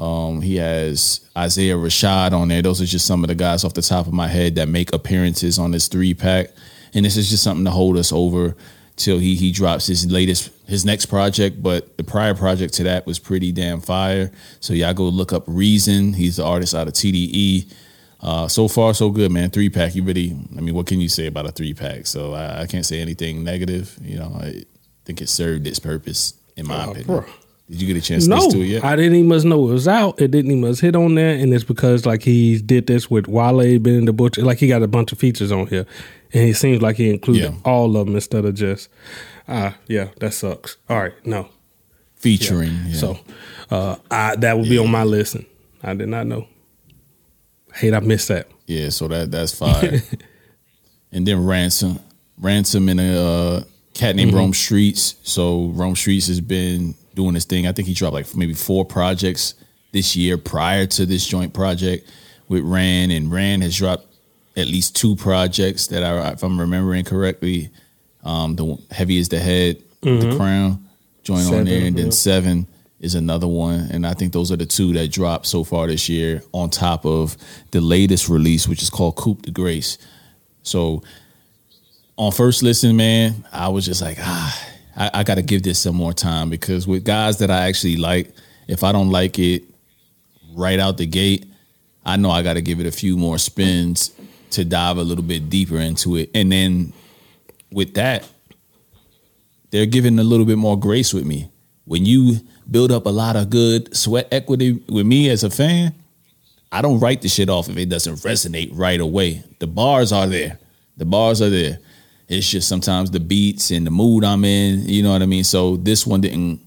um, he has Isaiah Rashad on there. Those are just some of the guys off the top of my head that make appearances on this three pack. And this is just something to hold us over till he he drops his latest his next project. But the prior project to that was pretty damn fire. So y'all go look up Reason. He's the artist out of TDE. Uh, so far, so good, man. Three pack. You really, I mean, what can you say about a three pack? So I, I can't say anything negative. You know, I think it served its purpose in my uh, opinion. Bro. Did you get a chance no, to listen to it yet? I didn't even know it was out. It didn't even hit on there, and it's because like he did this with Wale, Benny the Butcher. Like he got a bunch of features on here, and it seems like he included yeah. all of them instead of just, ah, uh, yeah, that sucks. All right, no, featuring. Yeah. Yeah. So, uh, I that would be on my listen. I did not know. Hate I missed that. Yeah, so that that's fine. and then ransom, ransom in a uh, cat named mm-hmm. Rome Streets. So Rome Streets has been doing his thing. I think he dropped like maybe four projects this year prior to this joint project with Ran, and Ran has dropped at least two projects that I, if I'm remembering correctly, um, the heavy is the head, mm-hmm. the crown joint seven, on there, and then yeah. seven is another one, and I think those are the two that dropped so far this year. On top of the latest release, which is called Coup de Grace. So on first listen, man, I was just like, ah, I, I got to give this some more time because with guys that I actually like, if I don't like it right out the gate, I know I got to give it a few more spins to dive a little bit deeper into it. And then with that, they're giving a little bit more grace with me. When you build up a lot of good sweat equity with me as a fan, I don't write the shit off if it doesn't resonate right away. The bars are there. The bars are there. It's just sometimes the beats and the mood I'm in, you know what I mean? So this one didn't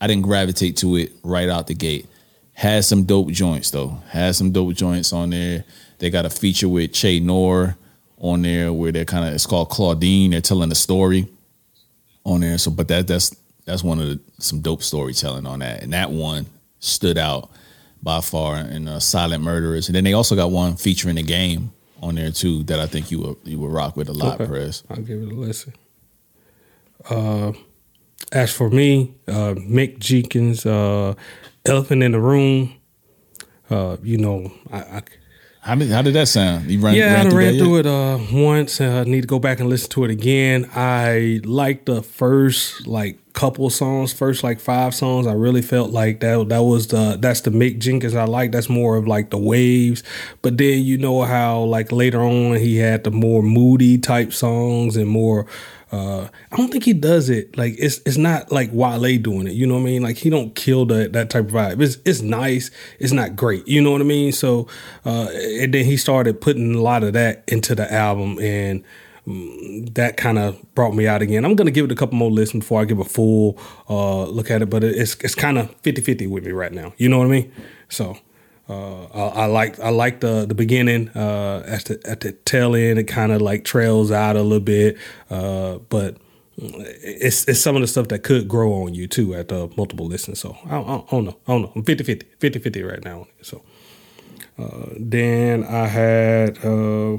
I didn't gravitate to it right out the gate. Has some dope joints though. Has some dope joints on there. They got a feature with Che Noir on there where they're kind of it's called Claudine. They're telling a story on there. So, but that that's that's one of the some dope storytelling on that, and that one stood out by far in uh, Silent Murderers. And then they also got one featuring the game on there too that I think you will you will rock with a lot, okay. Prez. I'll give it a listen. Uh, as for me, uh, Mick Jenkins, uh, Elephant in the Room. Uh, you know, I, I how did how did that sound? You ran, yeah, ran I through ran through it uh, once. I uh, need to go back and listen to it again. I liked the first like couple songs, first like five songs. I really felt like that that was the that's the Mick Jenkins I like. That's more of like the waves. But then you know how like later on he had the more moody type songs and more uh, I don't think he does it like it's it's not like Wale doing it. You know what I mean? Like he don't kill that that type of vibe. It's it's nice. It's not great. You know what I mean? So uh, and then he started putting a lot of that into the album and mm, that kind of brought me out again. I'm gonna give it a couple more listens before I give a full uh, look at it, but it's it's kind of 50-50 with me right now. You know what I mean? So uh, I, I, like I like the the beginning. Uh, at the at the tail end, it kind of like trails out a little bit, uh, but it's it's some of the stuff that could grow on you too at the multiple listens. So I, I, I don't know. I don't know. I'm 50-50, 50-50 right now. So uh, then I had uh,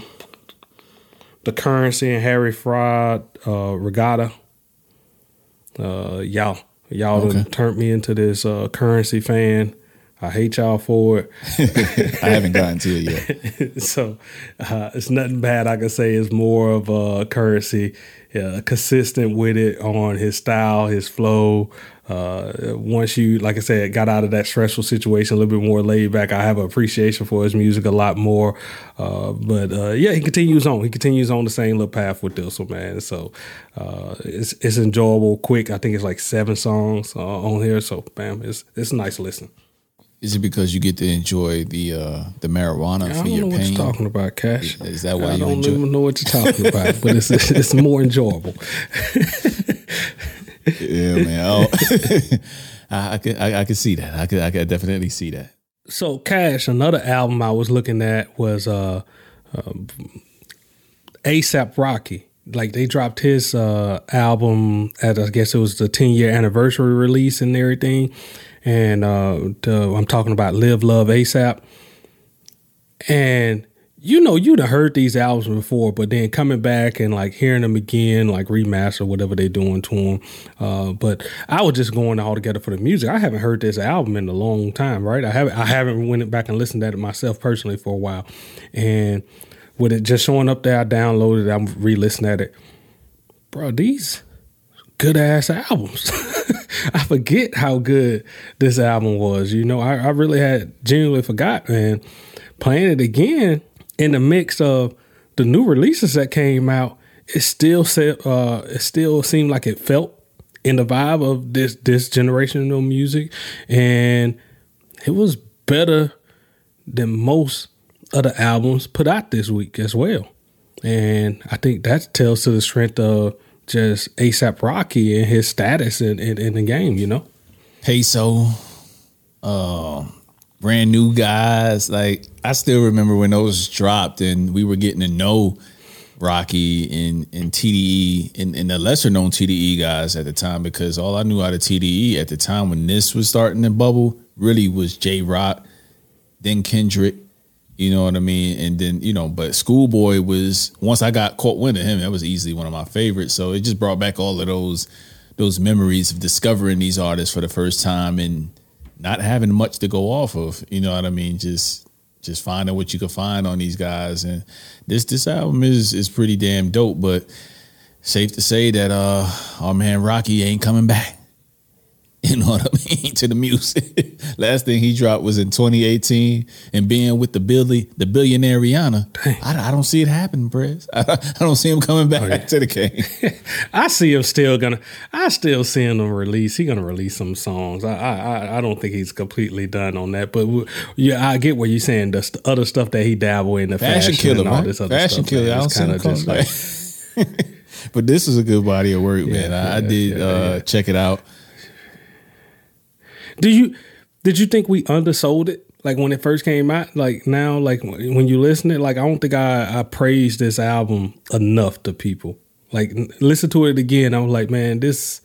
the Curren$y and Harry Fraud uh, Regatta. y'all y'all okay. turned me into this Curren$y fan. I hate y'all for it. I haven't gotten to it yet. so uh, it's nothing bad I can say. It's more of a Curren$y, uh, consistent with it on his style, his flow. Uh, once you, like I said, got out of that stressful situation, a little bit more laid back, I have an appreciation for his music a lot more. Uh, but uh, yeah, he continues on. He continues on the same little path with this one, man. So uh, it's it's enjoyable, quick. I think it's like seven songs on here. So bam, it's it's a nice listen. Is it because you get to enjoy the uh, the marijuana yeah, for your pain? I don't know what you're talking about, Cash. Is that why I you don't enjoy? even know what you're talking about, but it's it's more enjoyable. yeah, man. I, I could I, I could see that. I could I could definitely see that. So, Cash, another album I was looking at was uh, uh ASAP Rocky. Like they dropped his uh, album at I guess it was the 10 year anniversary release and everything and uh, I'm talking about Live Love ASAP. And you know, you'd have heard these albums before, but then coming back and like hearing them again, like remaster, whatever they're doing to them. Uh, but I was just going all together for the music. I haven't heard this album in a long time, right? I haven't, I haven't went back and listened to it myself personally for a while, and with it just showing up there, I downloaded it. I'm re-listening at it, bro. These good ass albums. I forget how good this album was. You know, I, I really had genuinely forgot, and playing it again in the mix of the new releases that came out, it still said uh, it still seemed like it felt in the vibe of this this generation of music, and it was better than most of the albums put out this week as well. And I think that tells to the strength of just ASAP Rocky and his status in, in, in the game, you know? Peso, uh, brand new guys. Like I still remember when those dropped and we were getting to know Rocky and, and TDE and, and the lesser known TDE guys at the time because all I knew out of TDE at the time when this was starting to bubble really was Jay Rock, then Kendrick, you know what I mean? And then, you know, but Schoolboy was once I got caught wind of him, that was easily one of my favorites. So it just brought back all of those those memories of discovering these artists for the first time and not having much to go off of. You know what I mean? Just just finding what you could find on these guys. And this this album is is pretty damn dope, but safe to say that uh our man Rocky ain't coming back. You know what I mean? to the music. Last thing he dropped was in 2018, and being with the Billy, the billionaire Rihanna. I, I, don't see it happening, Prez. I, I, don't see him coming back oh, yeah. to the game. I see him still gonna. I still see him release. He gonna release some songs. I, I I don't think he's completely done on that. But yeah, I get what you're saying. The other stuff that he dabble in the fashion, fashion killer, and all right? this other fashion stuff. Killer. I don't kind of just like. but this is a good body of work, man. Yeah, I, I, did yeah, uh, check it out. Do you did you think we undersold it? Like when it first came out, like now, like when you listen it, like I don't think I, I praised this album enough to people. Like listen to it again, I was like, man, this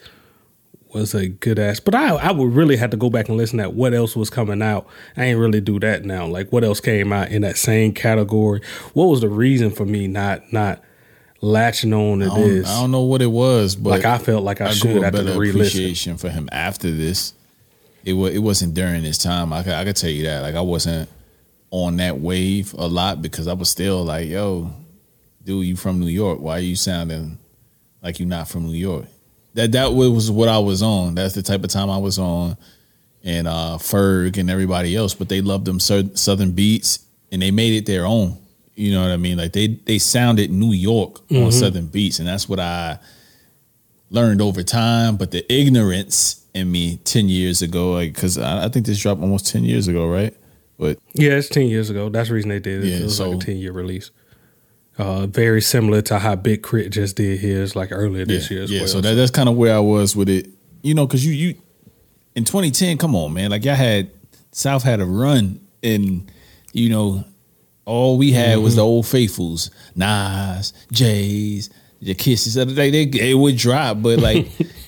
was a good ass. But I I would really have to go back and listen at what else was coming out. I ain't really do that now. Like what else came out in that same category? What was the reason for me not not latching on to I this? I don't know what it was, but like I felt like I, I should have to appreciation for him after this it was it wasn't during this time. I could, I could tell you that. Like I wasn't on that wave a lot because I was still like, yo, dude, you from New York? Why are you sounding like you're not from New York? That that was what I was on. That's the type of time I was on, and uh, Ferg and everybody else. But they loved them Southern beats, and they made it their own. You know what I mean? Like they they sounded New York mm-hmm. on Southern beats, and that's what I learned over time. But the ignorance in me 10 years ago because like, I, I, think this dropped almost 10 years ago right? But yeah it's 10 years ago. That's the reason they did it. Yeah, it was so, like a 10 year release. Uh, very similar to how Big K.R.I.T. just did his like earlier this yeah, year yeah well, so. that, that's kind of where i was with it. You know because you you in 2010 come on man like y'all had south had a run and you know all we had mm-hmm. was the old faithfuls. Nas jays the kisses of the day. They, they would drop but like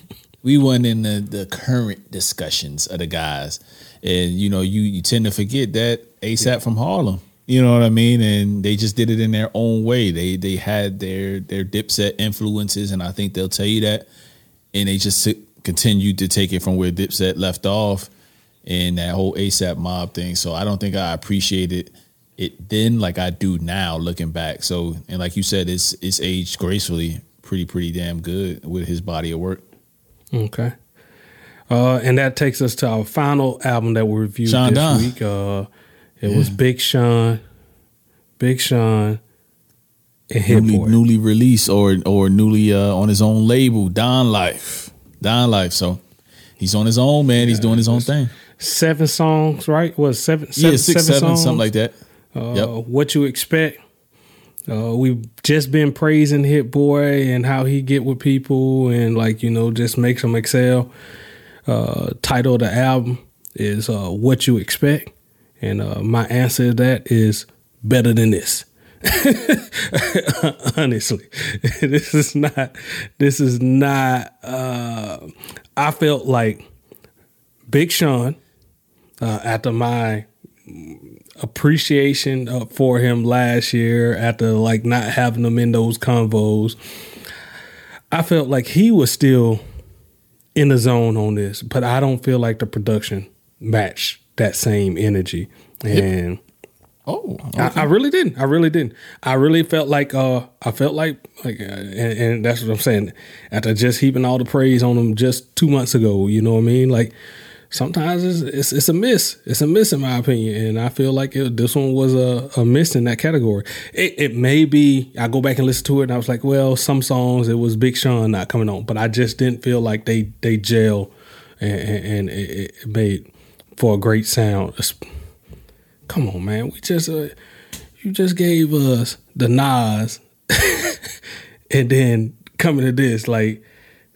we weren't in the, the current discussions of the guys. And you know, you you tend to forget that ASAP yeah. from Harlem. You know what I mean? And they just did it in their own way. They they had their their Dipset influences, and I think they'll tell you that. And they just continued to take it from where Dipset left off, and that whole ASAP mob thing. So I don't think I appreciated it then like I do now, looking back. So and like you said, it's it's aged gracefully, pretty pretty damn good with his body of work. Okay. Uh, and that takes us to our final album that we reviewed Sean this Don. week. Uh, it yeah. was Big Sean, Big Sean, and Hit newly, Boy. newly released or or newly uh, on his own label, Don Life, Don Life. So he's on his own, man. He's doing his own thing. Seven songs, right? Was seven? seven yeah, six, seven, seven something like that. Uh, yep. What you expect? Uh, we've just been praising Hit Boy and how he get with people and like you know just makes them excel. Uh, title of the album is uh, "What You Expect," and uh, my answer to that is better than this. Honestly, this is not. This is not. Uh, I felt like Big Sean uh, after my appreciation uh, for him last year after like not having him in those convos. I felt like he was still in the zone on this, but I don't feel like the production matched that same energy. And oh, okay. I, I, really didn't. I really didn't. I really felt like uh, I felt like like, uh, and, and that's what I'm saying. After just heaping all the praise on him just two months ago, you know what I mean? Like sometimes it's, it's, it's a miss. It's a miss in my opinion, and I feel like it, this one was a, a miss in that category. It, it may be. I go back and listen to it, and I was like, well, some songs it was Big Sean not coming on, but I just didn't feel like they they gel, and, and it, it, made for a great sound. Come on, man, we just uh, you just gave us the Nas, and then coming to this like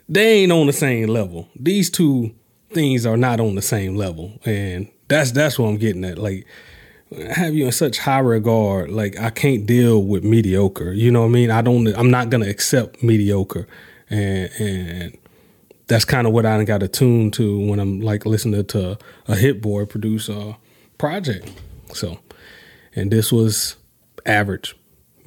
they ain't on the same level. These two things are not on the same level, and that's that's what I'm getting at. Like, I have you in such high regard. Like, I can't deal with mediocre. You know what I mean? I don't. I'm not gonna accept mediocre, and and that's kind of what I got attuned to when I'm like listening to a Hit Boy produce a project. So, and this was average,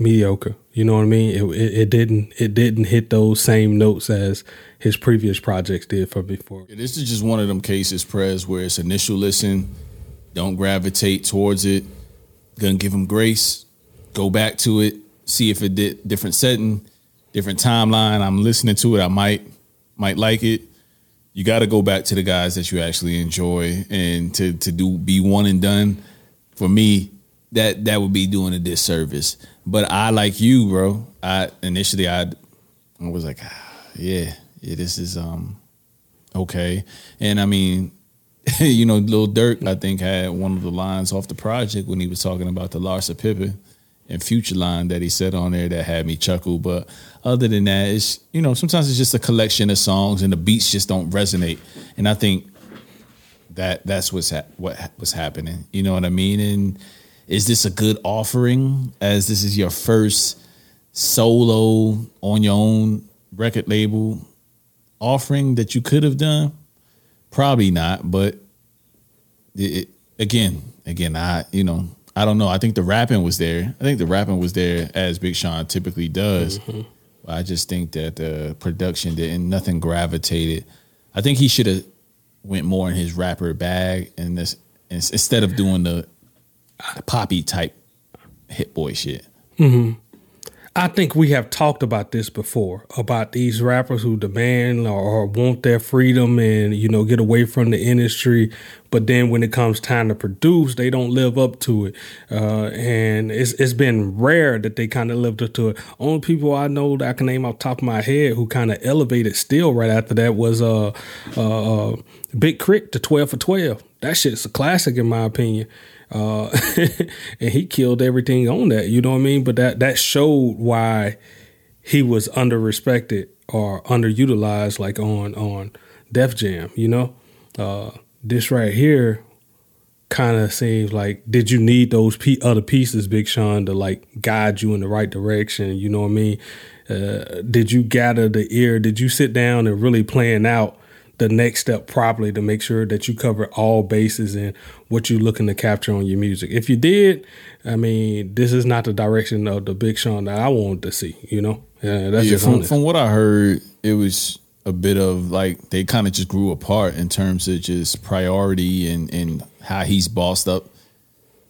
mediocre. You know what I mean? It, it, it didn't it didn't hit those same notes as his previous projects did for before. This is just one of them cases, Prez, where it's initial listen, don't gravitate towards it, gonna give him grace, go back to it, see if it did different setting, different timeline. I'm listening to it, I might might like it, you got to go back to the guys that you actually enjoy and to to do be one and done. For me, that that would be doing a disservice. But I like you, bro. I initially I, I was like, ah, yeah, yeah, this is um okay. And I mean, you know, Lil Durk, I think, had one of the lines off the project when he was talking about the Larsa Pippen and Future line that he said on there that had me chuckle. But other than that, it's you know, sometimes it's just a collection of songs and the beats just don't resonate. And I think that that's what's ha- what was happening. You know what I mean? And is this a good offering as this is your first solo on your own record label offering that you could have done? Probably not, but it, again, again, I you know I don't know. I think the rapping was there. I think the rapping was there as Big Sean typically does. Mm-hmm. I just think that the production didn't nothing gravitated. I think he should have went more in his rapper bag and this instead of doing the poppy type hit boy shit. Mm-hmm. I think we have talked about this before about these rappers who demand or, or, want their freedom and you know get away from the industry, but then when it comes time to produce, they don't live up to it. Uh, and it's it's been rare that they kind of lived up to it. Only people I know that I can name off top of my head who kind of elevated still right after that was uh, uh, uh Big K.R.I.T., to twelve for twelve. That shit's a classic in my opinion. Uh, and he killed everything on that. You know what I mean? But that that showed why he was under respected or underutilized, like on on Def Jam. You know, uh, this right here kind of seems like did you need those other pieces, Big Sean, to like guide you in the right direction? You know what I mean? Uh, did you gather the ear? Did you sit down and really plan out the next step properly to make sure that you cover all bases and what you're looking to capture on your music. If you did, I mean, this is not the direction of the Big Sean that I wanted to see. You know, yeah, that's yeah, from, from what I heard, it was a bit of like they kind of just grew apart in terms of just priority and and how he's bossed up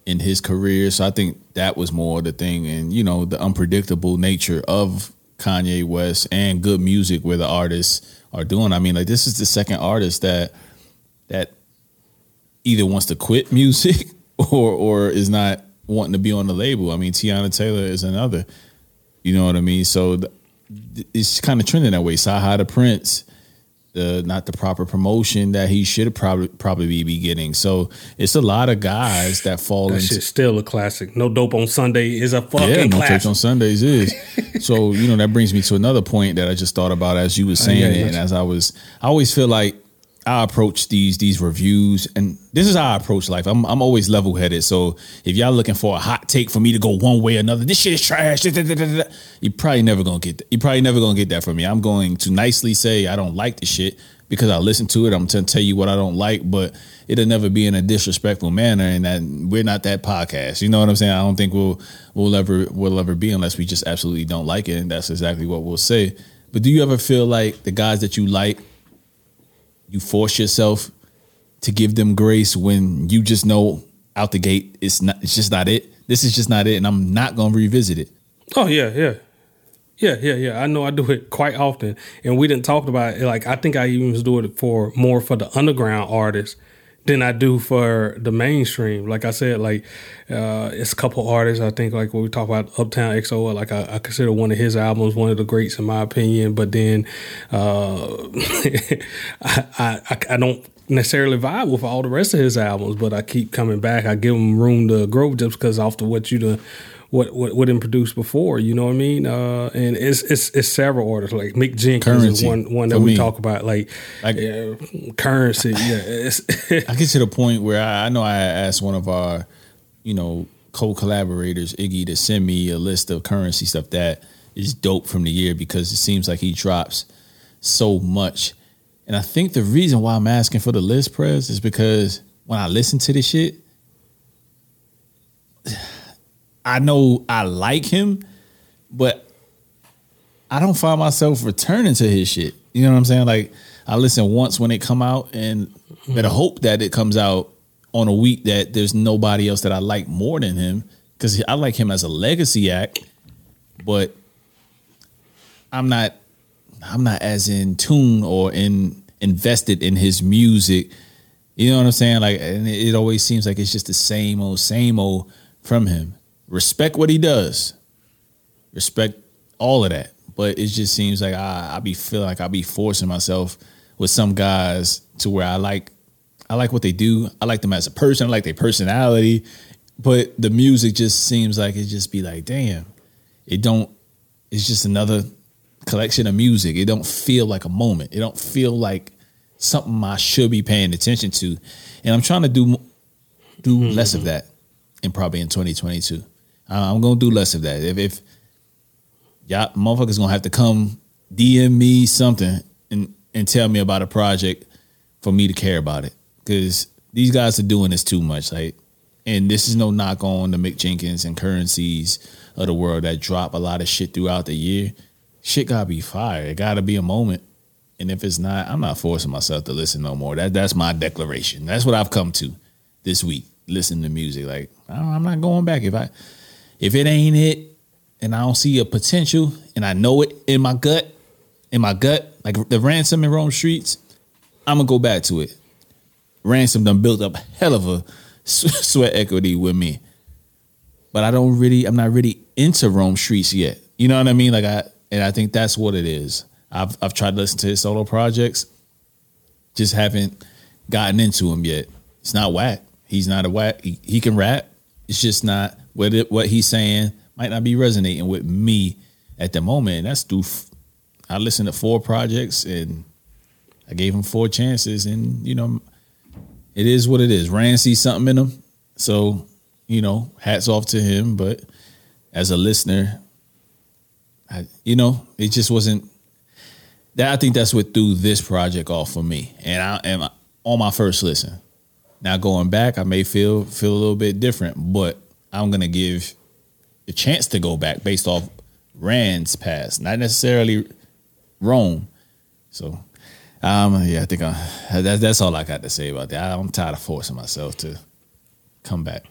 in his career. So I think that was more the thing, and you know the unpredictable nature of Kanye West and G.O.O.D. Music where the artists are doing. I mean, like this is the second artist that that either wants to quit music or or is not wanting to be on the label. I mean, Teyana Taylor is another. You know what I mean? So the, it's kind of trending that way. Cyhi the Prynce the not the proper promotion that he should probably probably be getting. So it's a lot of guys that fall that into still a classic. No dope on Sunday is a fucking yeah. No classic. church on Sundays is. so you know that brings me to another point that I just thought about as you were saying uh, yeah, it, and as I was. I always feel like I approach these these reviews, and this is how I approach life. I'm I'm always level headed. So if y'all looking for a hot take for me to go one way or another, this shit is trash. You probably never gonna get that. You probably never gonna get that from me. I'm going to nicely say I don't like the shit because I listen to it. I'm gonna tell you what I don't like, but it'll never be in a disrespectful manner. And that we're not that podcast. You know what I'm saying? I don't think we'll we'll ever we'll ever be unless we just absolutely don't like it, and that's exactly what we'll say. But do you ever feel like the guys that you like? You force yourself to give them grace when you just know out the gate it's not it's just not it. This is just not it and I'm not to revisit it. Oh yeah, yeah. Yeah, yeah, yeah. I know I do it quite often. And we didn't talk about it. Like I think I even doing it for more for the underground artists than I do for the mainstream. Like I said, like uh, it's a couple artists. I think like when we talk about Uptown XO, like I, I, consider one of his albums one of the greats in my opinion. But then uh, I, I I don't necessarily vibe with all the rest of his albums, but I keep coming back. I give him room to grow just because after what you done what what what produced before. You know what I mean? Uh, and it's it's it's several orders like Mick Jenkins Curren$y, is one one that we me. talk about like, like yeah, Curren$y. yeah, I get to the point where I, I know I asked one of our you know co-collaborators Iggy to send me a list of Curren$y stuff that is dope from the year because it seems like he drops so much. And I think the reason why I'm asking for the list, Prez, is because when I listen to this shit, I know I like him, but I don't find myself returning to his shit. You know what I'm saying? Like I listen once when it come out, and mm-hmm. better hope that it comes out on a week that there's nobody else that I like more than him because I like him as a legacy act, but I'm not I'm not as in tune or in invested in his music. You know what I'm saying? Like, and it, it always seems like it's just the same old, same old from him. Respect what he does. Respect all of that. But it just seems like I, I be feeling like I be forcing myself with some guys to where I like I like what they do. I like them as a person. I like their personality. But the music just seems like it just be like, damn, it don't. It's just another collection of music. It don't feel like a moment. It don't feel like something I should be paying attention to. And I'm trying to do do mm-hmm. less of that, and probably in 2022, Uh, I'm gonna do less of that. If if y'all motherfuckers gonna have to come DM me something and and tell me about a project for me to care about it because these guys are doing this too much. Like, and this is no knock on the Mick Jenkins and Curren$ys of the world that drop a lot of shit throughout the year. Shit gotta be fire. It gotta be a moment. And if it's not, I'm not forcing myself to listen no more. That that's my declaration. That's what I've come to this week. Listen to music. Like I'm not going back. If I if it ain't it, and I don't see a potential, and I know it in my gut, in my gut, like the ransom in Rome Streetz, I'm gonna go back to it. Ransom done built up hell of a sweat equity with me. But I don't really, I'm not really into Rome Streetz yet. You know what I mean? Like I, and I think that's what it is. I've I've tried to listen to his solo projects, just haven't gotten into him yet. It's not whack. He's not a whack. He, he can rap. It's just not what it, what he's saying might not be resonating with me at the moment. And that's through. I listened to four projects and I gave him four chances, and you know it is what it is. Rand sees something in him, so you know, hats off to him. But as a listener, I, you know, it just wasn't. That I think that's what threw this project off for me, and I am on my first listen. Now going back, I may feel feel a little bit different, but I'm gonna give a chance to go back based off Rand's past, not necessarily Rome. So um, yeah, I think I, that, that's all I got to say about that. I'm tired of forcing myself to come back.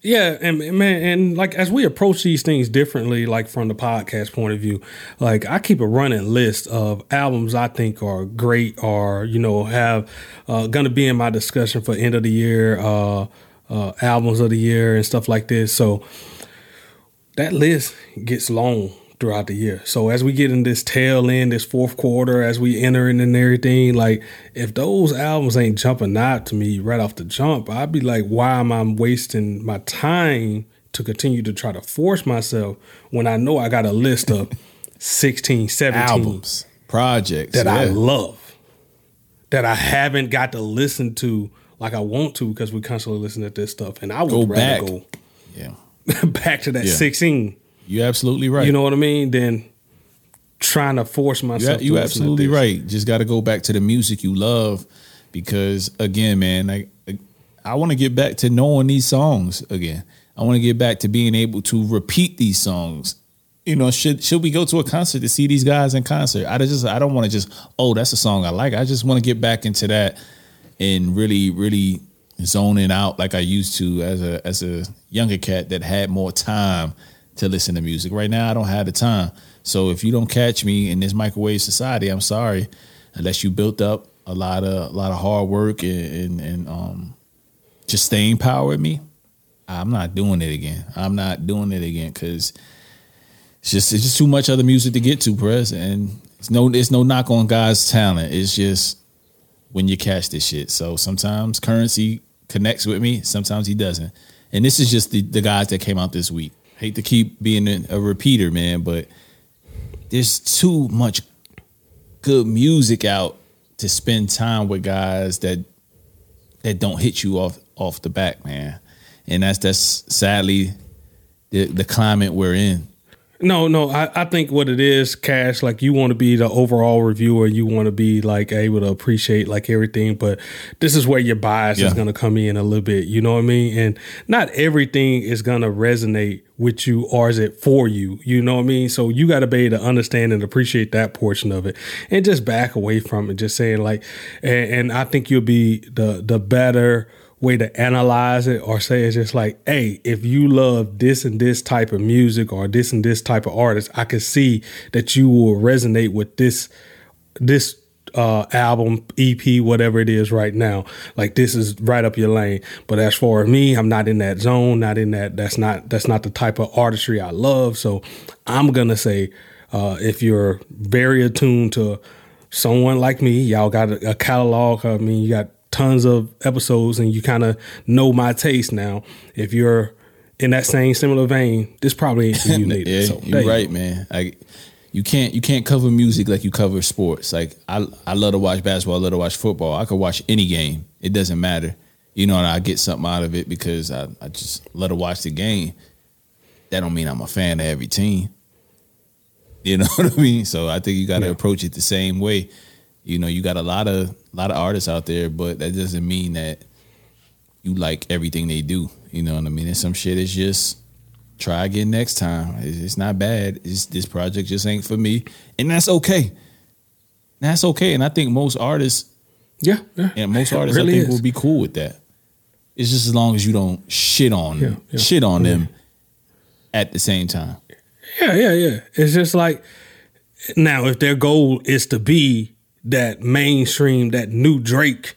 Yeah, and man, and like as we approach these things differently, like from the podcast point of view, like I keep a running list of albums I think are great, or you know have uh, going to be in my discussion for end of the year uh, uh, albums of the year and stuff like this. So that list gets long throughout the year. So as we get in this tail end, this fourth quarter, as we enter in and everything, like if those albums ain't jumping out to me right off the jump, I'd be like, why am I wasting my time to continue to try to force myself when I know I got a list of 16, 17 albums, projects that yeah. I love, that I haven't got to listen to like I want to because we constantly listen to this stuff. And I would go rather back. go yeah. back to that yeah. 16 you're absolutely right. You know what I mean? Then trying to force myself. You're, you're absolutely right. Just got to go back to the music you love because again, man, like I want to get back to knowing these songs again. I want to get back to being able to repeat these songs. You know, should should we go to a concert to see these guys in concert? I just I don't want to just oh that's a song I like. I just want to get back into that and really really zoning out like I used to as a as a younger cat that had more time to listen to music. Right now, I don't have the time. So if you don't catch me in this microwave society, I'm sorry. Unless you built up a lot of a lot of hard work and and, and um, just staying power with me, I'm not doing it again. I'm not doing it again because it's just it's just too much other music to get to, Prez. And it's no it's no knock on God's talent. It's just when you catch this shit. So sometimes Curren$y connects with me, sometimes he doesn't. And this is just the, the guys that came out this week hate to keep being a repeater, man, but there's too much good music out to spend time with guys that that don't hit you off off the back, man. And that's that's sadly the the climate we're in. No, no, I, I think what it is, Cash, like you want to be the overall reviewer, you want to be like able to appreciate like everything, but this is where your bias yeah. is going to come in a little bit, you know what I mean? And not everything is going to resonate with you or is it for you, you know what I mean? So you got to be able to understand and appreciate that portion of it and just back away from it, just saying like, and, and I think you'll be the, the better, way to analyze it or say it's just like, hey, if you love this and this type of music or this and this type of artist, I can see that you will resonate with this this uh, album, EP, whatever it is right now. Like this is right up your lane. But as for me, I'm not in that zone, not in that. That's not that's not the type of artistry I love. So I'm gonna say, uh, if you're very attuned to someone like me, y'all got a, a catalog. I mean, you got tons of episodes, and you kind of know my taste now. If you're in that same similar vein, this probably ain't you need. yeah, so, you're right, man. I you can't you can't cover music like you cover sports. Like I I love to watch basketball, I love to watch football. I could watch any game. It doesn't matter. You know, and I get something out of it because I, I just love to watch the game. That don't mean I'm a fan of every team. You know what I mean? So I think you got to yeah. approach it the same way. You know, you got a lot of a lot of artists out there, but that doesn't mean that you like everything they do. You know what I mean? And some shit is just try again next time. It's, not bad. It's, this project just ain't for me, and that's okay. That's okay, and I think most artists, yeah, yeah. and most artists, really I think, is. will be cool with that. It's just as long as you don't shit on yeah, yeah. shit on yeah. them at the same time. Yeah, yeah, yeah. It's just like now if their goal is to be that mainstream, that new Drake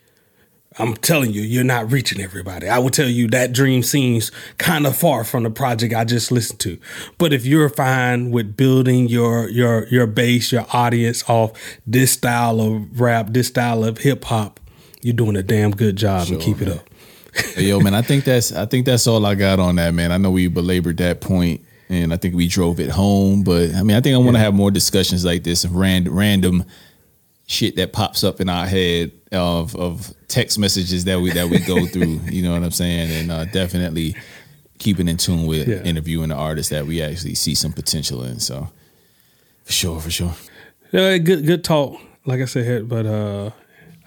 I'm telling you, you're not reaching everybody. I will tell you that dream seems kind of far from the project I just listened to. But if you're fine with building your your your base, your audience off this style of rap, this style of hip hop, you're doing a damn good job sure, and keep man. it up. hey, yo, man, I think that's I think that's all I got on that, man. I know we belabored that point and I think we drove it home, but I mean, I think I want to yeah. have more discussions like this of random random shit that pops up in our head of of text messages that we that we go through. You know what I'm saying? And uh, definitely keeping in tune with yeah. interviewing the artists that we actually see some potential in. So for sure, for sure. Yeah, good good talk. Like I said, but uh,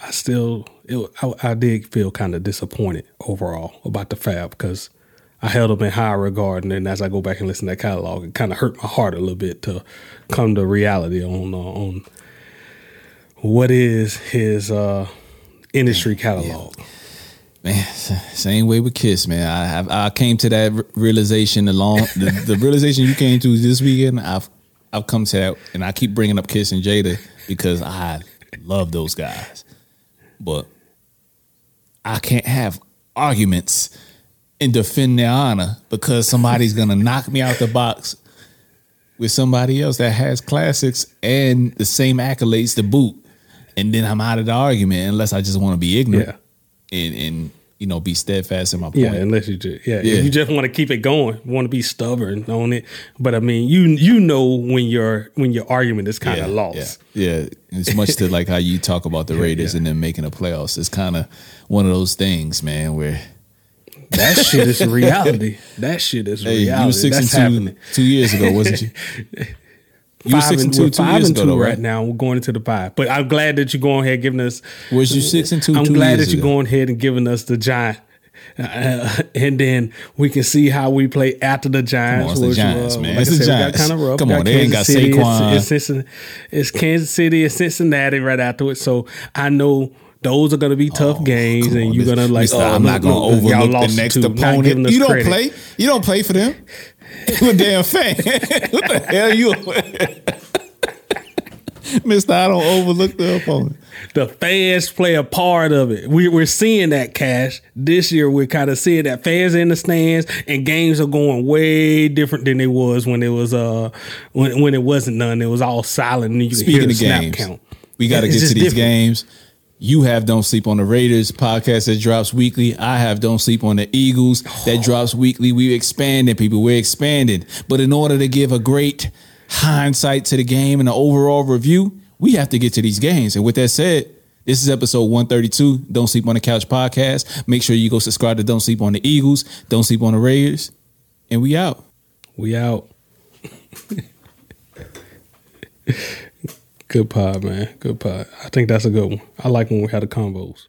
I still it, I, I did feel kind of disappointed overall about the Fab because. I held up in high regard, and then as I go back and listen to that catalog, it kind of hurt my heart a little bit to come to reality on uh, on what is his uh, industry catalog? Yeah. Man, same way with Kiss, man. I have I came to that realization along the, the realization you came to this weekend. I've I've come to that, and I keep bringing up Kiss and Jada because I love those guys, but I can't have arguments and defend their honor because somebody's gonna knock me out the box with somebody else that has classics and the same accolades to boot and then I'm out of the argument unless I just want to be ignorant yeah. and and you know be steadfast in my point. Yeah, unless you just yeah, yeah. you just want to keep it going, want to be stubborn on it. But I mean, you you know when your when your argument is kind of yeah, lost. Yeah. yeah, it's much to like how you talk about the Raiders and then making the playoffs. It's kind of one of those things, man, where. That shit is reality. That shit is hey, reality. You were six That's and two happening. two years ago, wasn't you? You five and two, two five and two though, right? right? now. We're going into the five, but I'm glad that you're going ahead giving us. Was you six and two? I'm two glad that you're ago. going ahead and giving us the giant. Uh, and then we can see how we play after the Giants. Come on, it's the Giants, uh, man. Like it's the Giants. Kind of rough. Come on, they ain't got City, Saquon. It's, it's, it's, Kansas City and Cincinnati right after it. So I know those are going to be tough oh, games, and you're going to like. Oh, I'm not going to overlook the next opponent. You don't credit. play. You don't play for them. You a damn fan. what the hell you? Mister, I don't overlook the opponent. The fans play a part of it. We, we're seeing that cash this year. We're kind of seeing that fans in the stands and games are going way different than it was when it was uh when when it wasn't none. It was all silent and you Speaking snap games, count. We got to get to these different. games. You have Don't Sleep on the Raiders podcast that drops weekly. I have Don't Sleep on the Eagles that oh. drops weekly. We expanding, people. We're expanding. But in order to give a great hindsight to the game and the overall review, we have to get to these games. And with that said, this is episode 132, Don't Sleep on the Couch podcast. Make sure you go subscribe to Don't Sleep on the Eagles, Don't Sleep on the Raiders, and we out. We out. good pod, man. Good pod. I think that's a good one. I like when we had the combos.